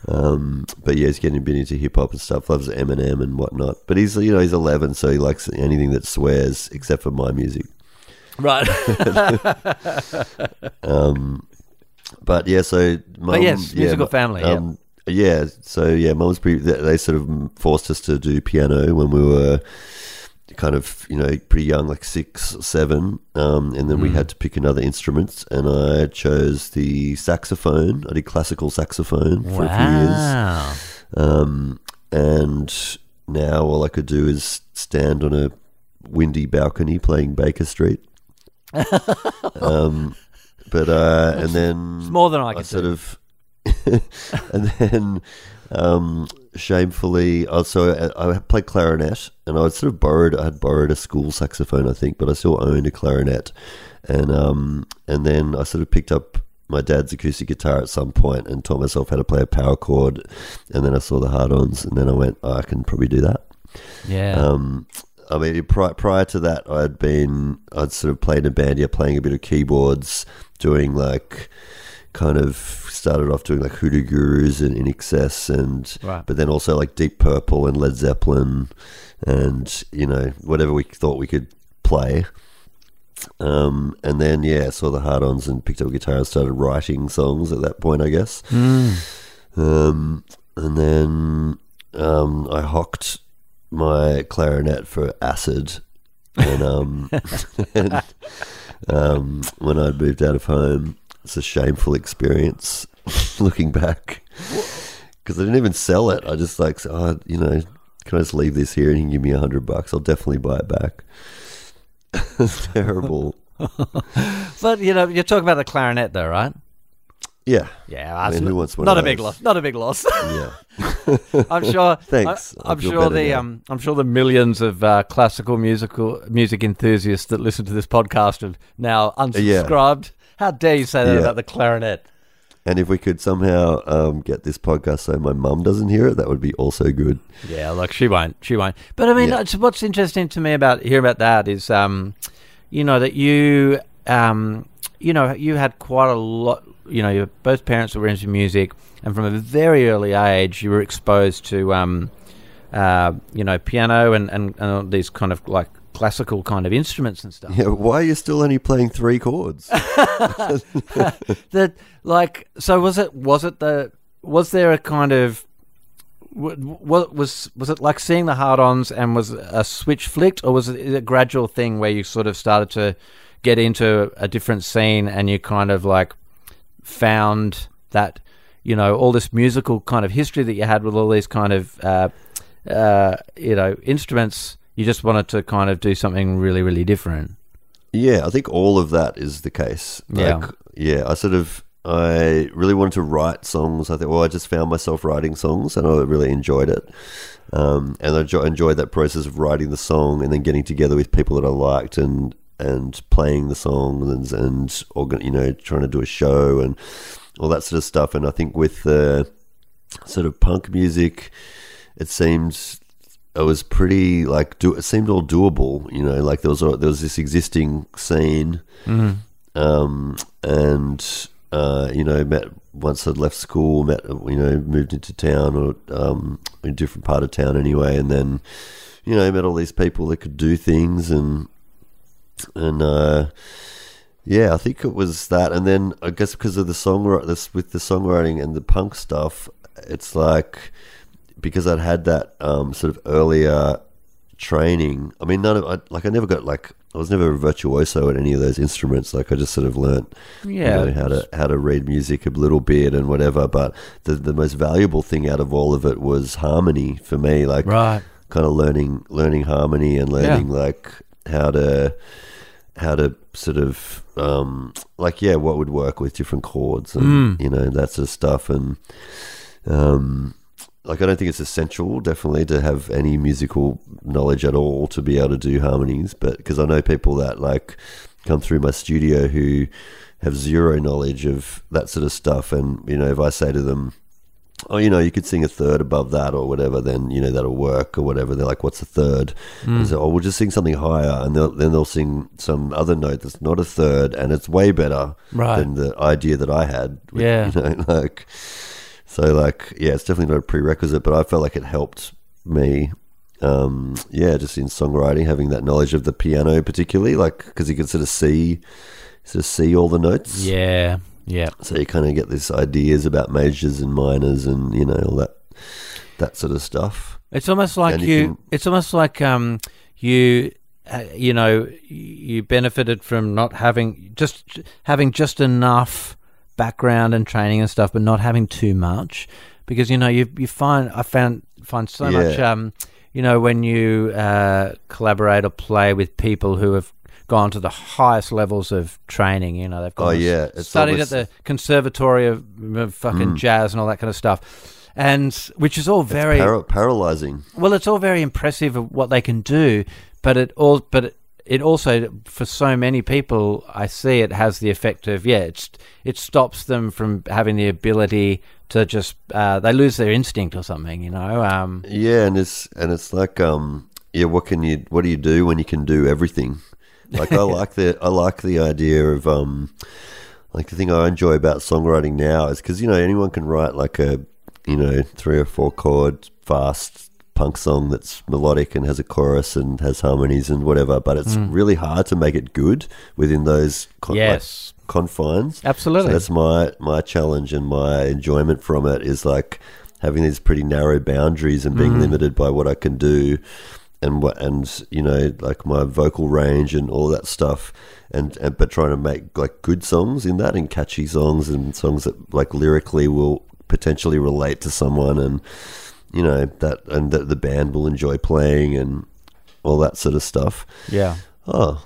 know. Um, but yeah, he's getting a bit into hip hop and stuff. Loves Eminem and whatnot. But he's you know he's eleven, so he likes anything that swears except for my music. right. Um, but yeah, so mum, yes, musical mu- family, yeah. Um, yeah, so yeah, mum was pretty. They they sort of forced us to do piano when we were kind of you know pretty young, like six, seven, um, and then Hmm. we had to pick another instrument, and I chose the saxophone. I did classical saxophone for a few years. Um, and now all I could do is stand on a windy balcony playing Baker Street. um, but uh, and then It's more than I I can sort do. of, and then um, shamefully, also I, I played clarinet, and I sort of borrowed. I had borrowed a school saxophone, I think, but I still owned a clarinet, and um, and then I sort of picked up my dad's acoustic guitar at some point and taught myself how to play a power chord, and then I saw the hard-ons, and then I went, oh, I can probably do that. Yeah. Um, I mean, pri- prior to that, I'd been, I'd sort of played in a band, yeah, playing a bit of keyboards, doing like, kind of started off doing like Hoodoo Gurus and INXS, and Right. but then also like Deep Purple and Led Zeppelin, and you know whatever we thought we could play. Um, and then yeah, saw the hard-ons and picked up a guitar and started writing songs at that point, I guess. Mm. Um, and then um, I hocked my clarinet for acid. And, um, and um, when I moved out of home, it's a shameful experience looking back because I didn't even sell it. I just like, oh, you know, can I just leave this here and you can give me a hundred bucks? I'll definitely buy it back. it's terrible. But you know, you're talking about the clarinet, though, right? Yeah. Yeah, I mean, who not- wants one not a big loss. Not a big loss. Yeah. I'm sure. Thanks. I, I am sure the now. um, I'm sure the millions of uh, classical musical music enthusiasts that listen to this podcast have now unsubscribed. How dare you say that Yeah. about the clarinet? And if we could somehow um, get this podcast so my mum doesn't hear it, that would be also good. Yeah, look, she won't. She won't. But I mean, Yeah. what's interesting to me about hear about that is, um, you know, that you, um, you know, you had quite a lot. You know, your both parents were into music, and from a very early age, you were exposed to, um, uh, you know, piano and, and, and these kind of like classical kind of instruments and stuff. Yeah, why are you still only playing three chords? that like so was it was it the was there a kind of what was was it like seeing the hard-ons and was a switch flicked or was it a gradual thing where you sort of started to get into a different scene and you kind of like found that you know all this musical kind of history that you had with all these kind of uh, uh, you know instruments you just wanted to kind of do something really, really different. Yeah, I think all of that is the case. Yeah. Like, yeah. I sort of, I really wanted to write songs. I thought, well, I just found myself writing songs, and I really enjoyed it. Um, and I jo- enjoyed that process of writing the song and then getting together with people that I liked and and playing the song and and organ- you know trying to do a show and all that sort of stuff. And I think with the sort of punk music, it seemed it was pretty like do it seemed all doable. You know, like there was there was this existing scene, um, and uh, you know met once I'd left school, met you know moved into town or um, a different part of town anyway, and then you know met all these people that could do things and and uh, yeah, I think it was that, and then I guess because of the song this with the songwriting and the punk stuff, it's like because I'd had that um, sort of earlier training. I mean, none of I, like I never got like I was never a virtuoso at any of those instruments. Like I just sort of learnt, Yeah. you know, how to how to read music a little bit and whatever. But the the most valuable thing out of all of it was harmony for me. Like Right. kind of learning learning harmony and learning like how to how to sort of um like yeah what would work with different chords and you know that sort of stuff and um like I don't think it's essential definitely to have any musical knowledge at all to be able to do harmonies but because I know people that like come through my studio who have zero knowledge of that sort of stuff and you know if I say to them oh, you know, you could sing a third above that or whatever, then, you know, that'll work or whatever. They're like, what's a third? Hmm. And so, oh, we'll just sing something higher. And they'll, then they'll sing some other note that's not a third and it's way better Right. than the idea that I had. with- Yeah. You know, like, so like, yeah, it's definitely not a prerequisite, but I felt like it helped me. Um, yeah, just in songwriting, having that knowledge of the piano, particularly, like, because you can sort of see, sort of see all the notes. Yeah. Yeah. So you kind of get these ideas about majors and minors and you know all that that sort of stuff. It's almost like And you. you can- it's almost like um, you. Uh, you know, you benefited from not having just having just enough background and training and stuff, but not having too much, because you know you you find I found find so much. Um, you know, when you uh, collaborate or play with people who have gone to the highest levels of training, you know, they've gone Oh, yeah, studied almost- at the conservatory of, of fucking jazz and all that kind of stuff, and which is all very Para- paralyzing. well, it's all very impressive of what they can do, but it all but it, it also for so many people I see it has the effect of yeah, it's it stops them from having the ability to just uh, they lose their instinct or something, you know. Um, Yeah, and it's and it's like um yeah, what can you what do you do when you can do everything? Like I like the I like the idea of um like the thing I enjoy about songwriting now is because you know anyone can write like a you know three or four chord fast punk song that's melodic and has a chorus and has harmonies and whatever, but it's mm. really hard to make it good within those con- like, yes, confines. absolutely. So that's my my challenge and my enjoyment from it is like having these pretty narrow boundaries and being mm. limited by what I can do and what and you know like my vocal range and all that stuff and, and but trying to make like good songs in that and catchy songs and songs that like lyrically will potentially relate to someone and you know that and that the band will enjoy playing and all that sort of stuff. yeah. Oh,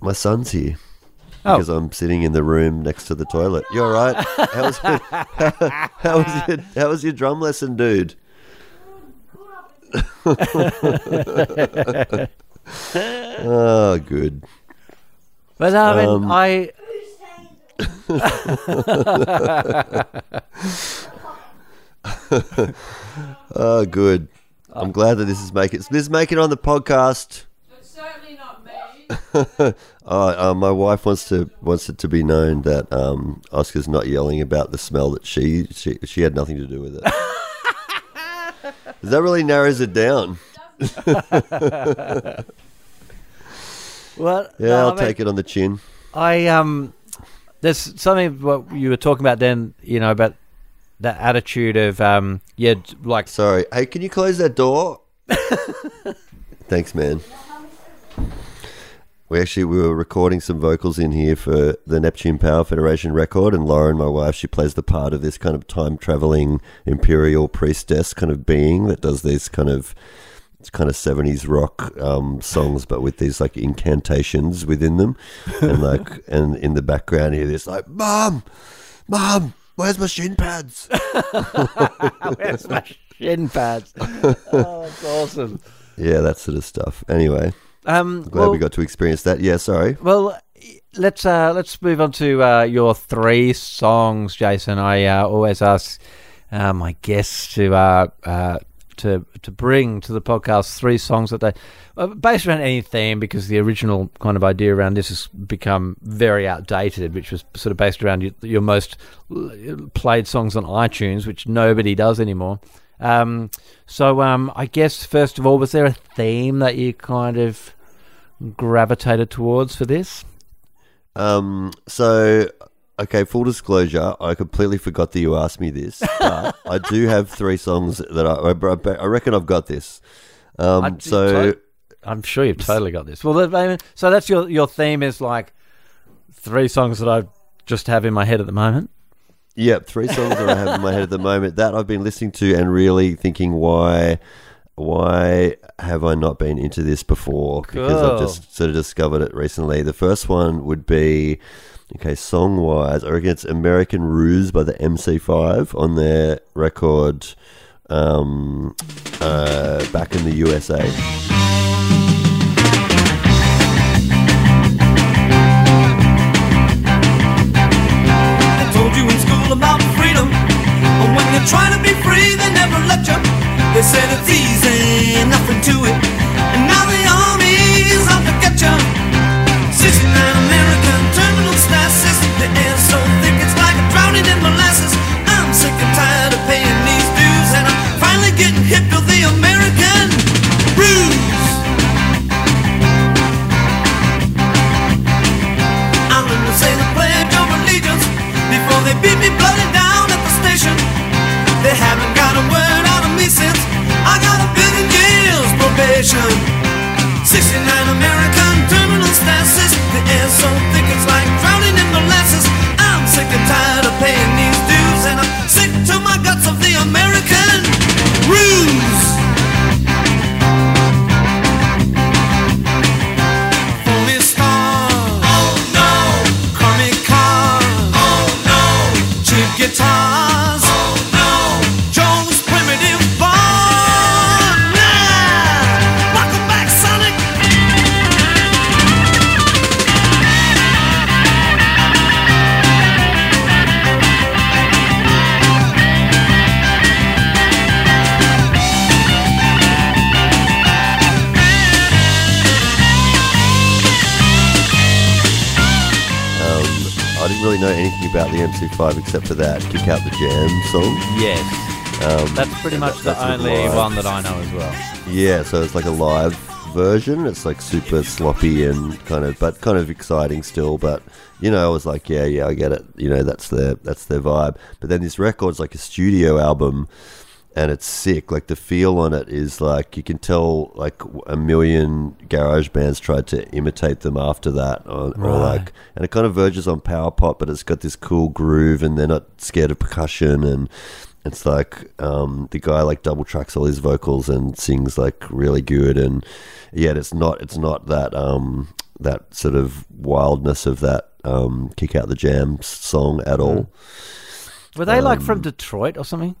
my son's here. Oh. Because I'm sitting in the room next to the toilet. You all right? How was your, how, was your, how was your drum lesson, dude? oh, good. But I mean, Um, I Oh, good. I'm glad that this is making this is making it on the podcast. It's certainly not me. Oh, uh, my wife wants to wants it to be known that um, Oscar's not yelling about the smell that she she she had nothing to do with it. that really narrows it down. well, Yeah, no, I'll I mean, take it on the chin. I um, there's something what you were talking about then. You know about that attitude of um, yeah, d- like Sorry. Hey, can you close that door? Thanks, man. We actually we were recording some vocals in here for the Neptune Power Federation record, and Lauren, my wife, she plays the part of this kind of time traveling imperial priestess kind of being that does these kind of kind of seventies rock um, songs, but with these like incantations within them, and like and in the background here, this like, "Mom, mom, where's my shin pads?" Where's my shin pads? Oh, that's awesome. yeah, that sort of stuff. Anyway, Um, glad well, we got to experience that. Yeah, sorry. well, let's uh, let's move on to uh, your three songs, Jason. I uh, always ask uh, my guests to uh, uh, to to bring to the podcast three songs that they uh, based around any theme because the original kind of idea around this has become very outdated, which was sort of based around your, your most played songs on iTunes, which nobody does anymore. Um, so um, I guess first of all, was there a theme that you kind of gravitated towards for this? Um, so, okay, full disclosure, I completely forgot that you asked me this, but I do have three songs that I, I, I reckon I've got this. Um, I- so, I'm sure you've totally got this. Well, that- I mean, so that's your your theme is like three songs that I just have in my head at the moment. yeah, three songs that I have in my head at the moment that I've been listening to and really thinking why. Why have I not been into this before? Because I've just sort of discovered it recently. The first one would be, okay, song wise, I reckon it's American Ruse by the MC5 on their record um, uh, back in the USA. They told you in school about freedom. And when you're trying to be free, they never let you. They said it's easy, nothing to it. And now the The so thick it's like drowning in molasses. I'm sick and tired of paying these dues. And I'm finally getting hip to the American ruse. I'm gonna say the pledge of allegiance before they beat me bloody down at the station. They haven't got a word out of me since I got a billion years probation. 69 American terminal stasis. The air's so thick it's like drowning. I'm sick and tired of paying these dues, and I'm sick to my guts of the American ruse. Phony MC5 except for that Kick Out the Jam song. Yes, Um, that's pretty much that- the only one that I know as well. Yeah, so it's like a live version. It's like super sloppy and kind of, but kind of exciting still. But you know, I was like, yeah, yeah, I get it. You know, that's their that's their vibe. But then this record's like a studio album, and it's sick. Like the feel on it is like you can tell like a million garage bands tried to imitate them after that, or, or like, and it kind of verges on power pop, but it's got this cool groove, and they're not scared of percussion and. It's like um, the guy like double tracks all his vocals and sings like really good, and yet it's not it's not that um, that sort of wildness of that um, kick out the jam s- song at all. Were they like Um, from Detroit or something?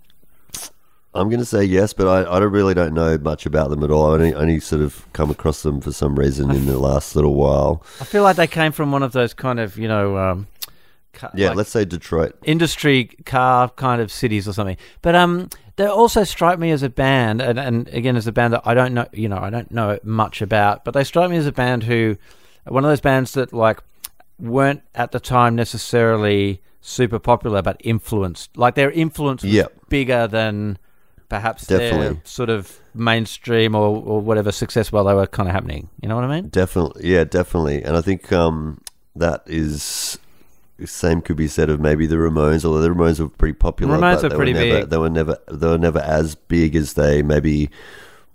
I'm going to say yes, but I, I don't really don't know much about them at all. I only, only sort of come across them for some reason in the last little while. I feel like they came from one of those kind of you know, um, ca- Yeah, like let's say Detroit. industry car kind of cities or something. But um, they also strike me as a band, and, and again as a band that I don't know, you know, I don't know much about, but they strike me as a band who, one of those bands that like weren't at the time necessarily super popular, but influenced. Like their influence was Yep. bigger than perhaps their sort of mainstream or, or whatever success while they were kind of happening. You know what I mean? Definitely, yeah, definitely. And I think um, that is same could be said of maybe the Ramones, although the Ramones were pretty popular. Ramones but are they pretty were never, big. They were never they were never as big as they maybe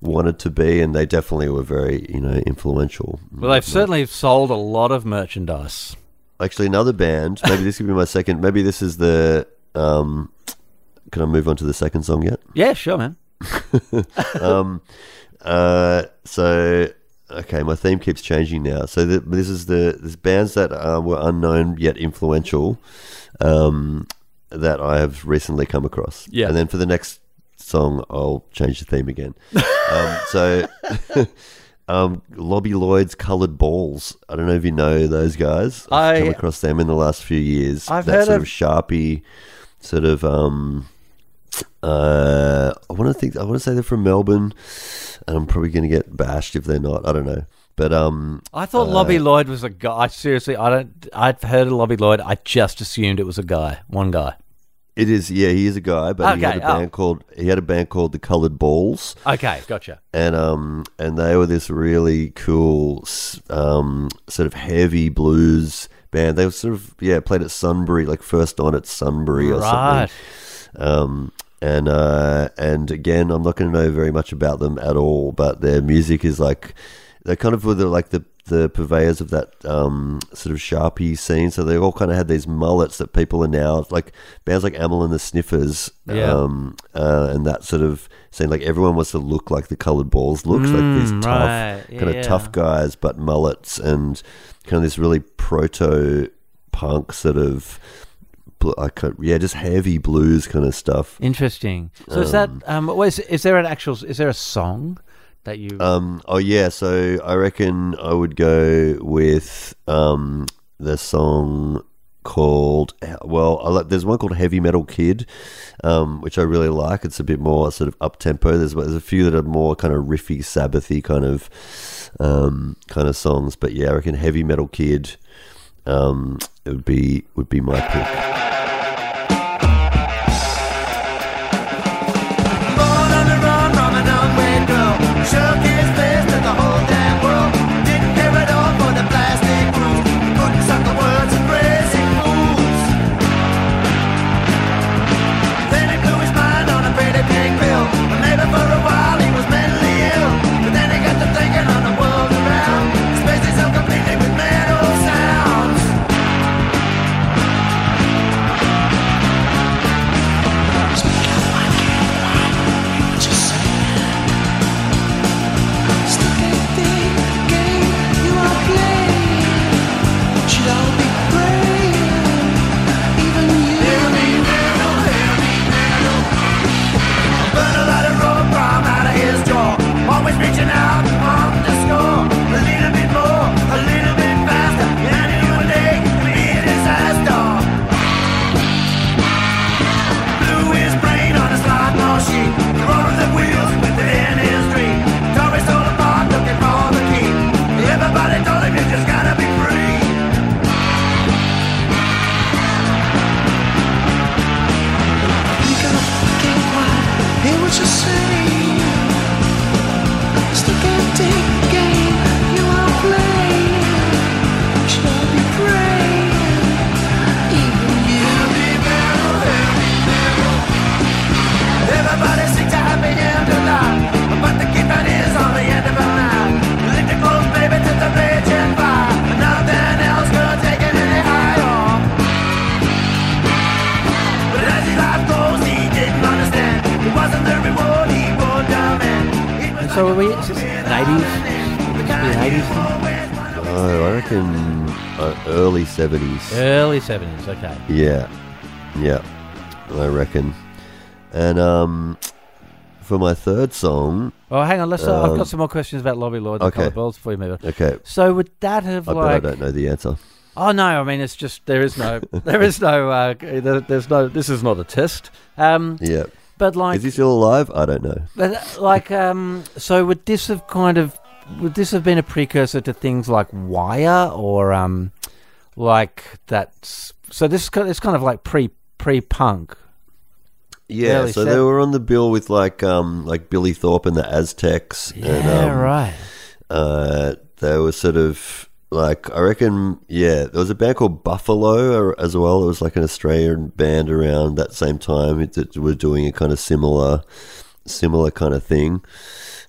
wanted to be, and they definitely were very you know influential. Well, they've certainly sold a lot of merchandise. Actually, another band. Maybe this could be my second. Maybe this is the. Um, can I move on to the second song yet? Yeah, sure, man. um, Uh, so okay, my theme keeps changing now. So th this is the this bands that uh, were unknown yet influential um, that I have recently come across. Yeah. and then for the next song, I'll change the theme again. um, so. Um, Lobby Loyde's Coloured Balls. I don't know if you know those guys. I've I- come across them in the last few years. I've that heard sort of- of sharpie, sort of um, uh, I want to think. I want to say they're from Melbourne, and I'm probably going to get bashed if they're not. I don't know, but um, I thought Lobby Loyde was a guy. Seriously, I don't. I've heard of Lobby Loyde. I just assumed it was a guy, one guy. it is. Yeah, he is a guy, but he had Okay, a oh. band called he had a band called the Coloured Balls, Okay, gotcha. and um, and they were this really cool, um, sort of heavy blues band. They were sort of yeah played at Sunbury, like first on at Sunbury or Right. something. Um, and uh, and again, I'm not going to know very much about them at all, but their music is like they kind of were the, like the the purveyors of that um, sort of sharpie scene. So they all kind of had these mullets that people are now like bands like Amyl and the Sniffers, Yeah. um, uh, and that sort of scene. Like everyone wants to look like the Coloured Balls looks like these Mm, tough right. kind Yeah. of tough guys, but mullets and kind of this really proto punk sort of. Bl- I can't- yeah, just heavy blues kind of stuff. Interesting. So is that um? what Is, is there an actual? Is there a song that you? Um, oh yeah, so I reckon I would go with um, the song called well, I like, there's one called Heavy Metal Kid, um, which I really like. It's a bit more sort of up tempo. There's there's a few that are more kind of riffy, Sabbathy kind of um, kind of songs. But yeah, I reckon Heavy Metal Kid um, it would be would be my pick. 70s. Early 70s, okay. Yeah. Yeah. I reckon. And um for my third song. Oh, hang on. Let's. Um, I've got um, some more questions about Lobby Loyde and okay. Balls for you, maybe. Okay. So would that have I like? Bet I don't know the answer. Oh no! I mean, it's just there is no, there is no, uh, there, there's no. This is not a test. Um, yeah. But like, is he still alive? I don't know. But uh, like, um, so would this have kind of, would this have been a precursor to things like Wire or um, like that. so this is kind- it's kind of like pre pre punk. Yeah, so sev- they were on the bill with like um like Billy Thorpe and the Aztecs. and, Yeah, um, right. Uh, they were sort of like I reckon. Yeah, there was a band called Buffalo as well. It was like an Australian band around that same time that were doing a kind of similar, similar kind of thing.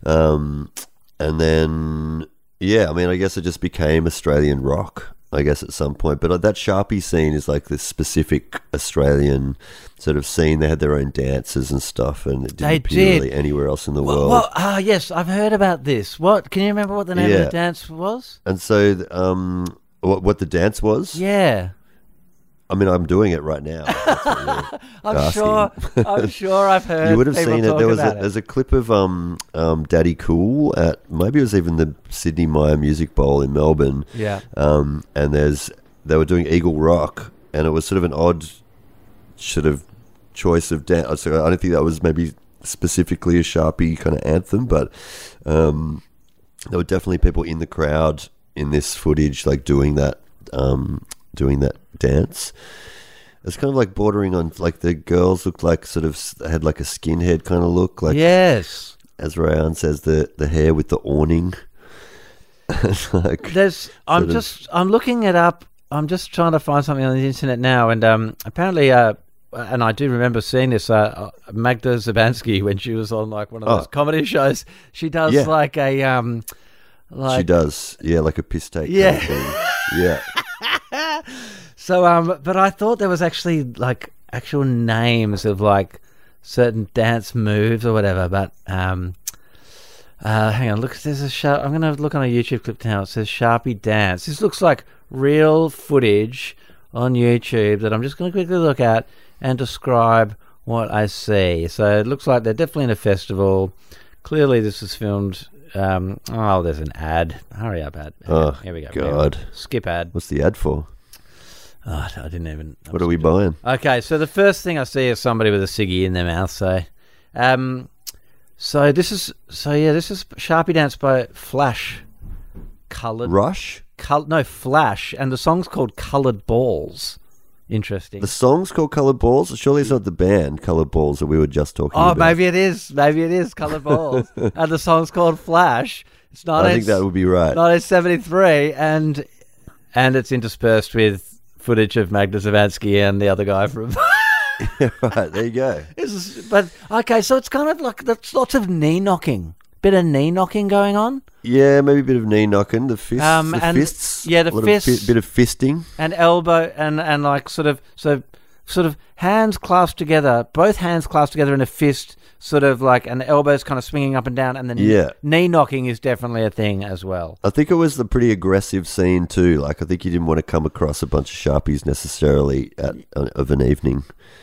Um, and then yeah, I mean, I guess it just became Australian rock. I guess, at some point. But uh, that Sharpie scene is like this specific Australian sort of scene. They had their own dances and stuff, and it didn't They appear did. really anywhere else in the Well, world. well, ah, yes, I've heard about this. What? Can you remember what the name of the dance was? And so, um, what, what the dance was? Yeah. I mean, I'm doing it right now. That's what you're I'm asking. sure. I'm sure I've heard. you would have seen it. There was a, it. there's a clip of um, um, Daddy Cool at maybe it was even the Sidney Myer Music Bowl in Melbourne. Yeah. Um, and there's they were doing Eagle Rock, and it was sort of an odd sort of choice of dance. So I don't think that was maybe specifically a Sharpie kind of anthem, but um, there were definitely people in the crowd in this footage, like doing that, um, doing that dance. It's kind of like bordering on like the girls looked like sort of had like a skinhead kind of look, like yes. as Ray Ahn says, the the hair with the awning. Like There's. I'm sort of- just. I'm looking it up. I'm just trying to find something on the internet now, and um, apparently, uh, and I do remember seeing this. Uh, uh, Magda Szubanski when she was on like one of Oh. those comedy shows, she does Yeah. like a um, like she does, yeah, like a piss take. Yeah. kind of thing. yeah. So, um, but I thought there was actually like actual names of like certain dance moves or whatever. But um, uh, hang on, look, there's a sharp. I'm gonna look on a YouTube clip now. It says Sharpie dance. This looks like real footage on YouTube that I'm just gonna quickly look at and describe what I see. So it looks like they're definitely in a festival. Clearly, this was filmed. Um, oh, there's an ad. Hurry up, ad. Oh, Here we go. God. Skip ad. What's the ad for? Oh, I didn't even. What are we buying? Okay, so the first thing I see is somebody with a ciggy in their mouth. So, um, so this is so yeah, this is Sharpie Dance by Flash, colored, Rush. col- no Flash, and the song's called Colored Balls. Interesting. The song's called Colored Balls. Surely it's not the band Colored Balls that we were just talking about. oh, about. maybe it is. Maybe it is Colored Balls, and the song's called Flash. It's not. I think that would be right. 1973, and and it's interspersed with footage of Magda Szubanski and the other guy from. right, there you go. Is, but okay, so it's kind of like that's lots of knee knocking, bit of knee knocking going on, Yeah, maybe a bit of knee knocking. The fists. Um, the and- fists. yeah, the a lot of fists. fi- bit of fisting. and elbow and and like sort of so sort of hands clasped together, both hands clasped together in a fist, sort of like and the elbows kind of swinging up and down, and then Yeah. knee knocking is definitely a thing as well. I think it was the pretty aggressive scene too. Like I think you didn't want to come across a bunch of sharpies necessarily at uh, of an evening,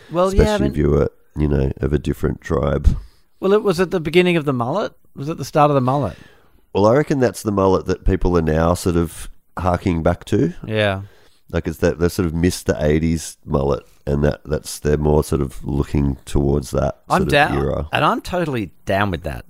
Well, especially yeah, I mean, if you were, you know, of a different tribe. well, it was at the beginning of the mullet. Was it the start of the mullet? Well, I reckon that's the mullet that people are now sort of harking back to. Yeah. Like it's that they sort of missed the '80s mullet, and that that's they're more sort of looking towards that sort I'm of down, era. and I'm totally down with that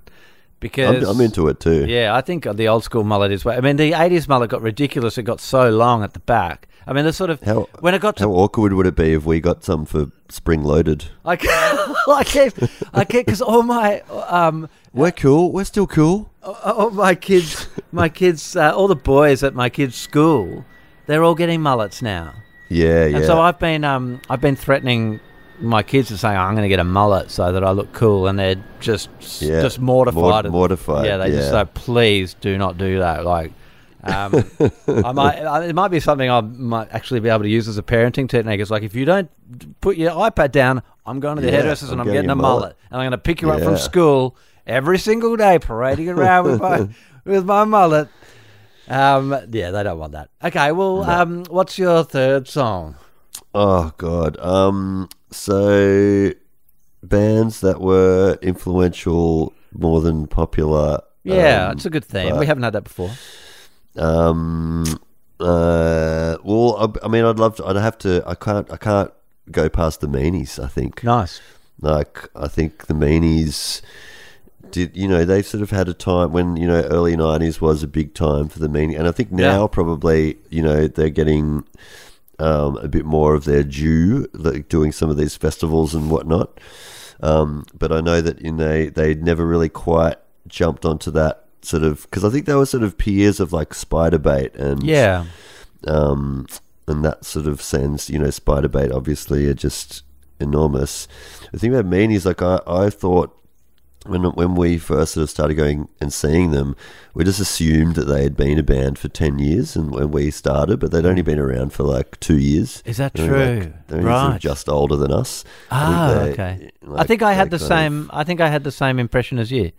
because I'm, I'm into it too. Yeah, I think the old school mullet is. Way I mean, the '80s mullet got ridiculous. It got so long at the back. I mean, the sort of How when it got to how awkward would it be if we got some for spring loaded? I keep, I keep, I keep, because all my, um, We're cool. We're still cool. all my kids, my kids, uh, all the boys at my kids' school, they're all getting mullets now. Yeah, yeah. And so I've been, um, I've been threatening my kids and saying I'm going to get a mullet so that I look cool, and they're just, Yeah, just mortified. mort- mortified, Yeah, they just yeah. say, please do not do that. Like. Um, I might. I- It might be something I might actually be able to use as a parenting technique. It's like if you don't put your iPad down, I'm going to the Yeah, hairdressers and I'm I'm getting getting a mullet. mullet, and I'm going to pick you up from school every single day, parading around with my with my mullet. Um, yeah, they don't want that. Okay, well, um, what's your third song? Oh god. Um. So bands that were influential more than popular. Yeah, um, it's a good theme. we haven't had that before. Um. Uh. Well, I, I mean, I'd love to. I'd have to. I can't. I can't go past the Meanies. I think. Nice. Like, I think the Meanies did. You know, they sort of had a time when you know early '90s was a big time for the Meanies, and I think now Yeah. probably you know they're getting um, a bit more of their due, like doing some of these festivals and whatnot. Um, but I know that in they they never really quite jumped onto that sort of because I think they were sort of peers of like Spiderbait and Yeah. um, and that sort of sense, you know, Spiderbait obviously are just enormous. The thing about Meanies, like I, I thought when when we first sort of started going and seeing them, we just assumed that they had been a band for ten years, and when we started, but they'd only been around for like two years. Is that They're true? Like, they're only sort of Right. just older than us. I Ah, they- okay. I think I had the kind of- same. I think I had the same impression as you.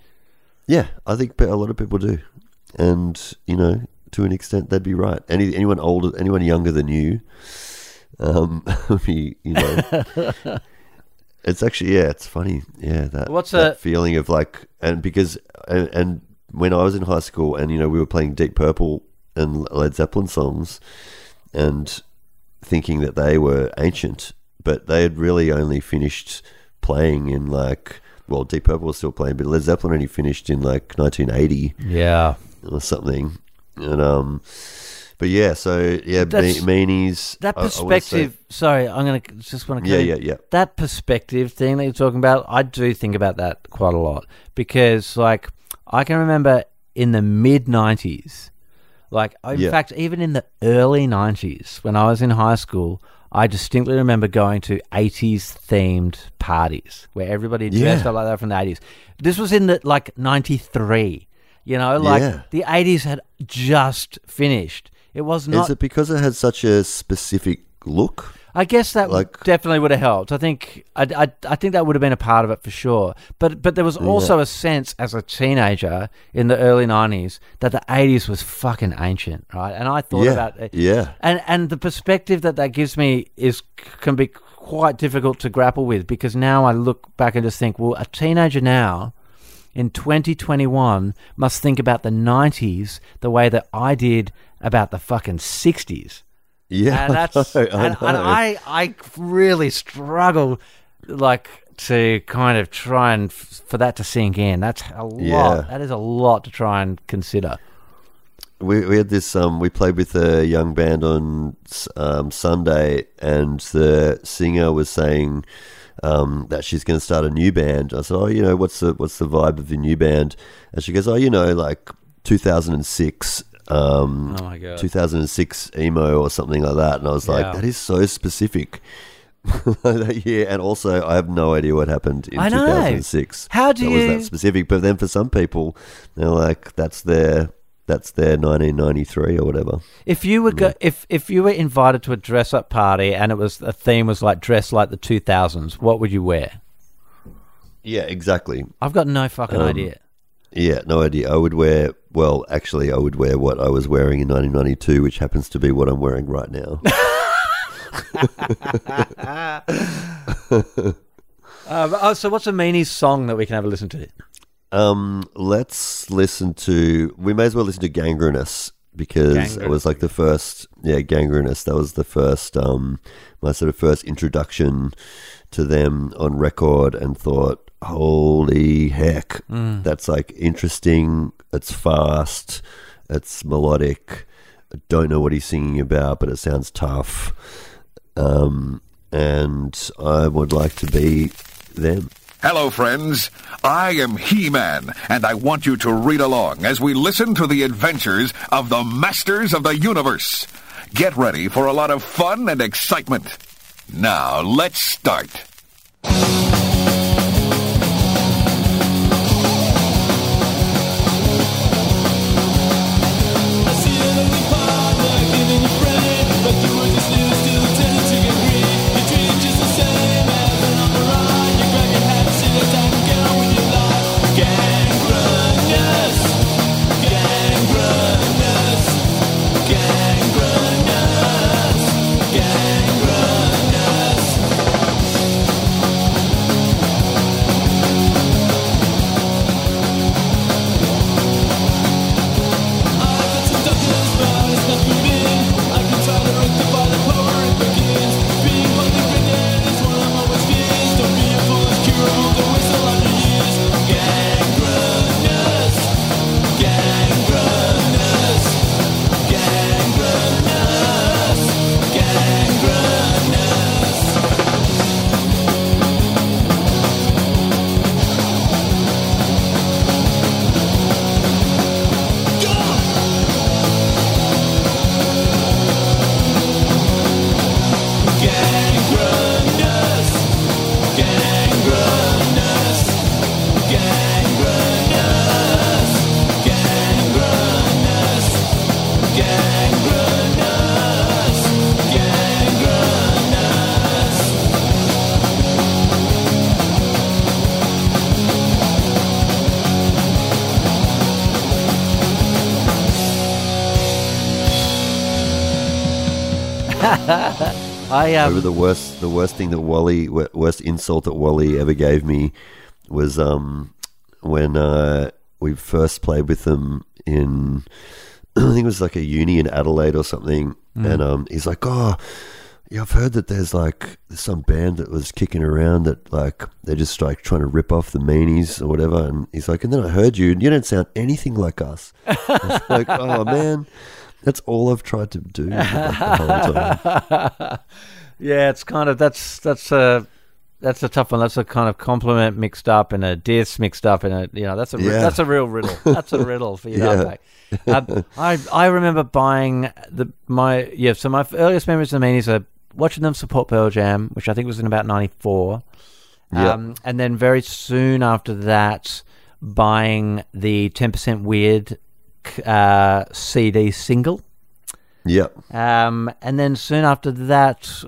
Yeah, I think a lot of people do, and you know, to an extent, they'd be right. Any anyone older, anyone younger than you, um, be you know. It's actually yeah, it's funny. Yeah, that What's that a- feeling of like and because and, and when I was in high school and you know we were playing Deep Purple and Led Zeppelin songs and thinking that they were ancient, but they had really only finished playing in like well, Deep Purple was still playing, but Led Zeppelin only finished in like 1980 Yeah. or something. And um, but yeah, so yeah, That's- meanies. That I- I say- perspective. sorry, I'm gonna just want to. yeah, yeah, yeah. that perspective thing that you're talking about, I do think about that quite a lot because, like, I can remember in the mid '90s, like, in Yeah. fact, even in the early '90s, when I was in high school, I distinctly remember going to '80s themed parties where everybody dressed Yeah. up like that from the '80s. This was in the like '93. You know, like Yeah. the '80s had just finished. It was not. Is it because it had such a specific look? I guess that Like- definitely would have helped. I think I, I, I think that would have been a part of it for sure. But but there was also a sense as a teenager in the early nineties that the eighties was fucking ancient, right? And I thought Yeah, about it. yeah. And and the perspective that that gives me is can be quite difficult to grapple with because now I look back and just think, well, a teenager now in 2021 must think about the 90s the way that I did about the fucking 60s Yeah, and that's I know, and, I and know. I I really struggle like to kind of try and f- for that to sink in. That's a lot. Yeah. That is a lot to try and consider. we, we had this um we played with a young band on um, Sunday and the singer was saying um, that she's going to start a new band. I said, "Oh, you know, what's the what's the vibe of the new band?" And she goes, "Oh, you know, like 2006 um Oh my God. 2006 emo or something like that." And I was Yeah. like, "That is so specific." that year and also I have no idea what happened in I know. 2006 How do that you- was that specific but then for some people they're like that's their that's their 1993 or whatever. If you were go, if if you were invited to a dress up party and it was the theme was like dress like the 2000s, what would you wear? Yeah, exactly. I've got no fucking Um, idea. Yeah, no idea. I would wear well, actually, I would wear what I was wearing in 1992, which happens to be what I'm wearing right now. Uh, oh, so what's a meanie song that we can have a listen to? um, let's listen to. We may as well listen to Gangrenous because it was like the first. Yeah, Gangrenous. That was the first. Um, my sort of first introduction to them on record, and thought, holy heck, that's like interesting. It's fast. It's melodic. I don't know what he's singing about, but it sounds tough. Um, and I would like to be them. Hello, friends. I am He Man, and I want you to read along as we listen to the adventures of the Masters of the Universe. Get ready for a lot of fun and excitement. Now, let's start. I um, Over the worst, the worst thing that Wally, wo- worst insult that Wally ever gave me was um, when uh, we first played with them in, I think it was like a uni in Adelaide or something, and um, he's like, "Oh, yeah, I've heard that there's like some band that was kicking around that like they're just like trying to rip off the meanies or whatever," and he's like, "And then I heard you, and you don't sound anything like us." I was like, "Oh man." That's all I've tried to do the whole time. Yeah, it's kind of that's that's a that's a tough one. That's a kind of compliment mixed up and a diss mixed up and a you know that's a Yeah. that's a real riddle. That's a riddle for you to Yeah. Um, I I remember buying the my yeah. So my earliest memories of the Meanies are watching them support Pearl Jam, which I think was in about '94. Yeah. Um, and then very soon after that, buying the 10% Weird uh, CD single. Yep. Um, and then soon after that,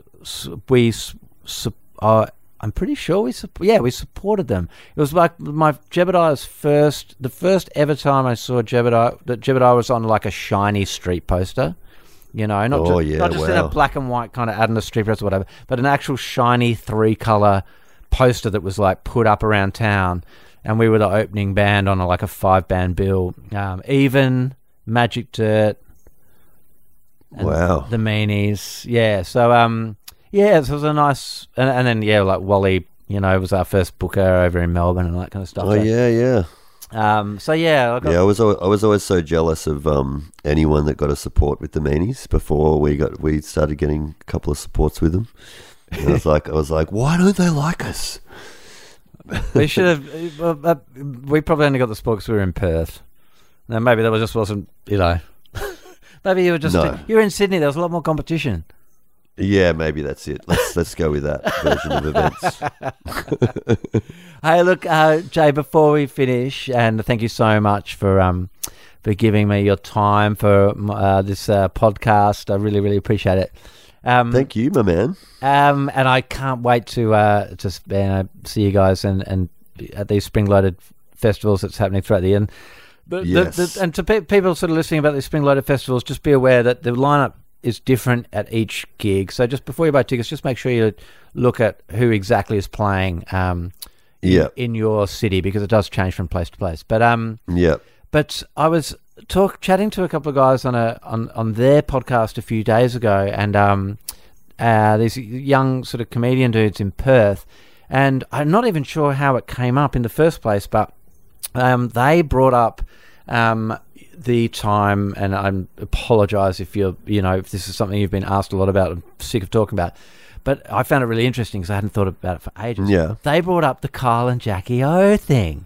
we, uh, I'm pretty sure we, yeah, we supported them. It was like my Jebediah's first, the first ever time I saw Jebediah, that Jebediah was on like a shiny street poster. You know, not, Oh, ju- yeah, not just in a black and white kind of ad in a street press or whatever, but an actual shiny three color poster that was like put up around town. And we were the opening band on a, like a five band bill. Um, even Magic Dirt, Wow. the meanies. Yeah. So um, yeah, so it was a nice, and, and then yeah, like Wally, you know, was our first booker over in Melbourne and that kind of stuff. Oh So, yeah, yeah. Um. So yeah, I got, Yeah, I was always, I was always so jealous of um, anyone that got a support with the meanies before we got we started getting a couple of supports with them. And I was like, I was like, why don't they like us? We should have. Uh, uh, we probably only got the spot because we were in Perth. Now maybe that was just wasn't, you know. maybe you were just No. you were in Sydney. There was a lot more competition. Yeah, maybe that's it. Let's let's go with that version of events. Hey, look, uh, Jay. Before we finish, and thank you so much for um for giving me your time for uh, this uh, podcast. I really, really appreciate it. Um, Thank you, my man. Um, and I can't wait to uh, to you know, see you guys and, and at these spring loaded festivals that's happening throughout the year. The, the- Yes. the- and to pe- people sort of listening about these spring loaded festivals, just be aware that the lineup is different at each gig. So just before you buy tickets, just make sure you look at who exactly is playing um, in, Yeah. in your city because it does change from place to place. But um, Yeah. but I was talk chatting to a couple of guys on a on, on their podcast a few days ago, and um, uh, these young sort of comedian dudes in Perth, and I'm not even sure how it came up in the first place, but um, they brought up um, the time, and I apologise if you're you know if this is something you've been asked a lot about, I'm sick of talking about. But I found it really interesting because I hadn't thought about it for ages. Yeah. They brought up the Kyle and Jackie O thing.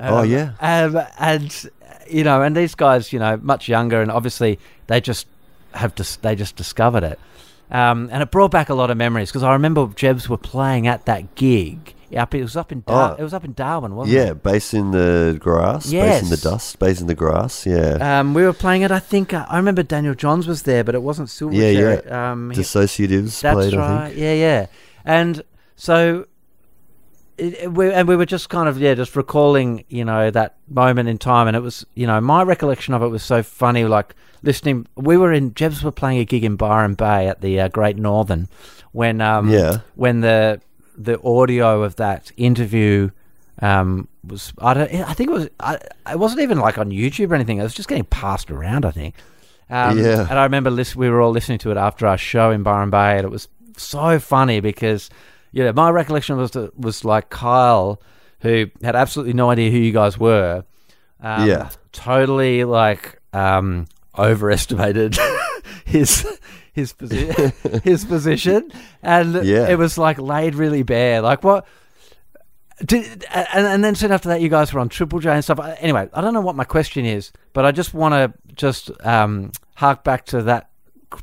Oh, Um, yeah. um, and you know, and these guys, you know, much younger, and obviously they just have dis- they just discovered it, um, and it brought back a lot of memories because I remember Jebs were playing at that gig. Up, it was up in Dar- Oh. it was up in Darwin, wasn't it? Yeah, it? Bass in the Grass, Bass in the Dust, Bass in the Grass. Yeah. Um, we were playing it. I think uh, I remember Daniel Johns was there, but it wasn't Silverchair. Yeah, yeah. Um, he- Dissociatives That's played, I right. think. Yeah, yeah. And so, it, we, and we were just kind of yeah, just recalling you know that moment in time, and it was you know my recollection of it was so funny. Like listening, we were in Jebs were playing a gig in Byron Bay at the uh, Great Northern when um Yeah. when the the audio of that interview. Um, was I don't I think it was I, it wasn't even like on YouTube or anything. It was just getting passed around. I think. Um, Yeah. And I remember lis- we were all listening to it after our show in Byron Bay, and it was so funny because, you know, my recollection was that, was like Kyle, who had absolutely no idea who you guys were. Um, Yeah. Totally like um, overestimated his his posi- his position, and Yeah. it was like laid really bare. Like what? Did, and, and then soon after that, you guys were on Triple J and stuff. Anyway, I don't know what my question is, but I just want to just um, hark back to that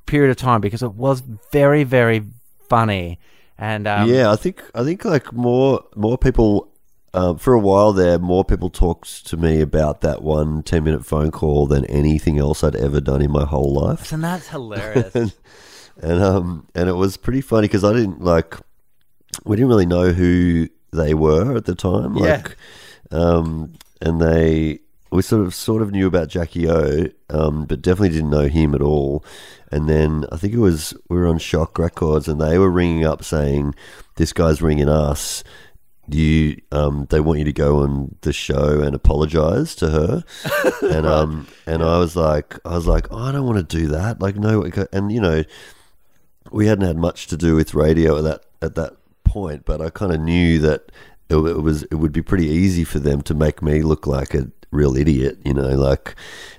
period of time because it was very, very funny. And um, yeah, I think I think like more more people um, for a while there, more people talked to me about that one 10 minute phone call than anything else I'd ever done in my whole life. and that's hilarious. and and um and it was pretty funny because I didn't like we didn't really know who they were at the time. Yeah. Like um and they we sort of sort of knew about Jackie O, um, but definitely didn't know him at all. And then I think it was we were on Shock Records, and they were ringing up saying, "This guy's ringing us. You, um, they want you to go on the show and apologize to her." and um, and I was like, I was like, oh, I don't want to do that. Like, no, and you know, we hadn't had much to do with radio at that at that point, but I kind of knew that it, it was it would be pretty easy for them to make me look like a real idiot, you know, like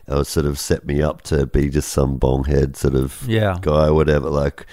it would sort of set me up to be just some bonghead sort of Yeah. guy, whatever. Like,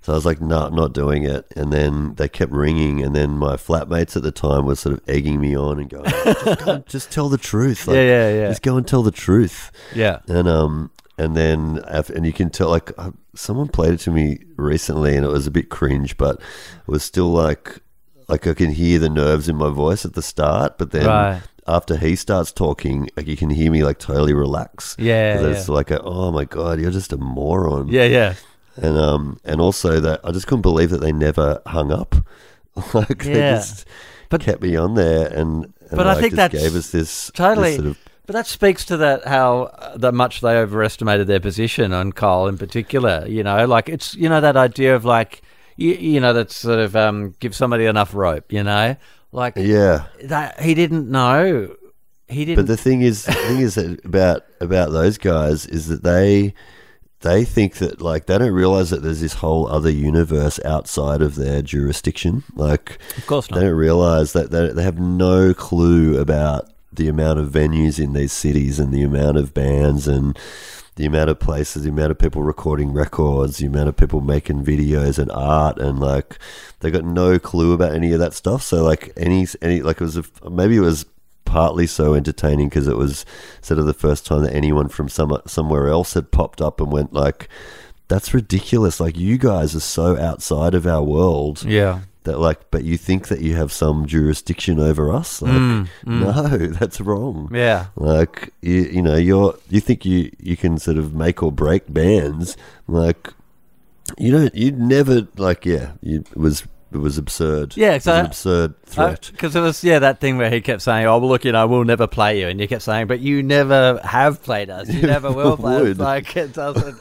so I was like, no, I'm not doing it. And then they kept ringing, and then my flatmates at the time were sort of egging me on and going, just, go, just tell the truth, like, Yeah, yeah, yeah. just go and tell the truth Yeah. and um and then and you can tell like uh, someone played it to me recently and it was a bit cringe but it was still like like I can hear the nerves in my voice at the start but then Right. After he starts talking like you can hear me like totally relax Yeah, it's like a, oh my god you're just a moron Yeah, yeah. and um and also that I just couldn't believe that they never hung up like they Yeah. just But- kept me on there and, and But I think that gave us this Totally. this sort of But that speaks to that how uh, that much they overestimated their position on Cole in particular. You know, like it's you know that idea of like you, you know that sort of um, give somebody enough rope. You know, like yeah that he didn't know. He didn't. But the thing is, the thing is that about about those guys is that they they think that like they don't realize that there's this whole other universe outside of their jurisdiction. Like, of course not. they don't realize that they, they have no clue about the amount of venues in these cities and the amount of bands and the amount of places, the amount of people recording records, the amount of people making videos and art, and like they got no clue about any of that stuff. So like any any like it was a, maybe it was partly so entertaining because it was sort of the first time that anyone from some somewhere else had popped up and went like. That's ridiculous. Like you guys are so outside of our world Yeah. That like but you think that you have some jurisdiction over us like hmm, hmm. no that's wrong Yeah. like you, you know you're you think you you can sort of make or break bands like you don't you'd never like yeah you, it was it was absurd Yeah, it was an absurd threat Because it was yeah that thing where he kept saying, "Oh well, look, you know, we'll never play you," and you kept saying, "But you never have played us. You never will play us." Like it doesn't.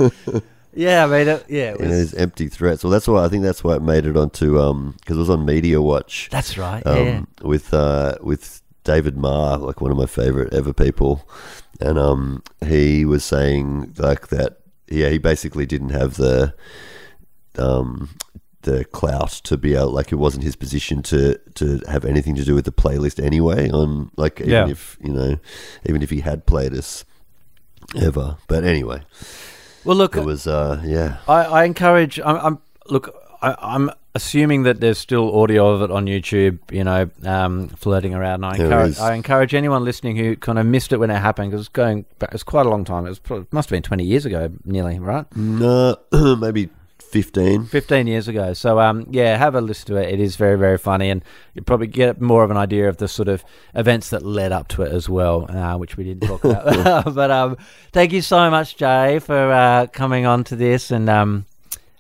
Yeah, I mean, it, yeah, it you know, was, empty threats well that's why I think that's why it made it onto um because it was on Media Watch that's right. um, yeah, with uh, with David Marr, like one of my favorite ever people, and um, he was saying like that. Yeah, he basically didn't have the um, the clout to be able, like it wasn't his position to to have anything to do with the playlist anyway. On like even Yeah. if you know, even if he had played us ever, but anyway, well, look, it was uh, yeah. I, I encourage. I'm, I'm look. I, I'm assuming that there's still audio of it on YouTube. You know, um, floating around. And I encourage. I encourage anyone listening who kind of missed it when it happened because it's going. Back, it's quite a long time. It was probably, must have been 20 years ago, nearly right. No, maybe fifteen. 15 years ago. So, um, yeah, have a listen to it. It is very, very funny, and you probably get more of an idea of the sort of events that led up to it as well, uh, which we didn't talk about. but um, thank you so much, Jay, for uh, coming on to this, and um,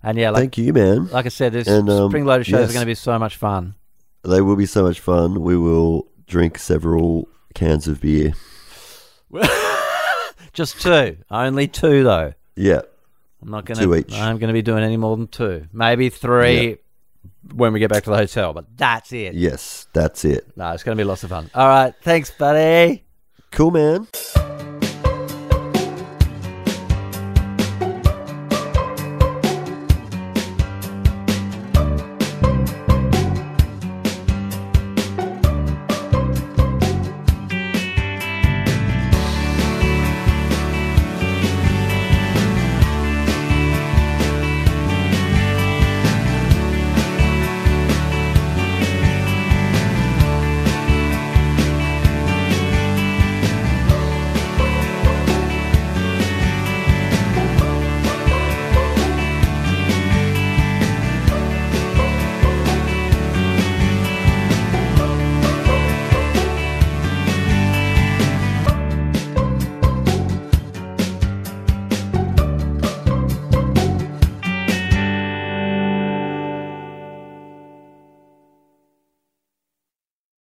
and yeah, like Thank you, man. like I said, this And, um, spring loaded shows yes. are going to be so much fun. They will be so much fun. We will drink several cans of beer. Just two, only two though. Yeah. I'm not Two to. each. I'm going to be doing any more than two, maybe three. When we get back to the hotel, but that's it. Yes, that's it. No, it's going to be lots of fun. All right, thanks, buddy. Cool, man.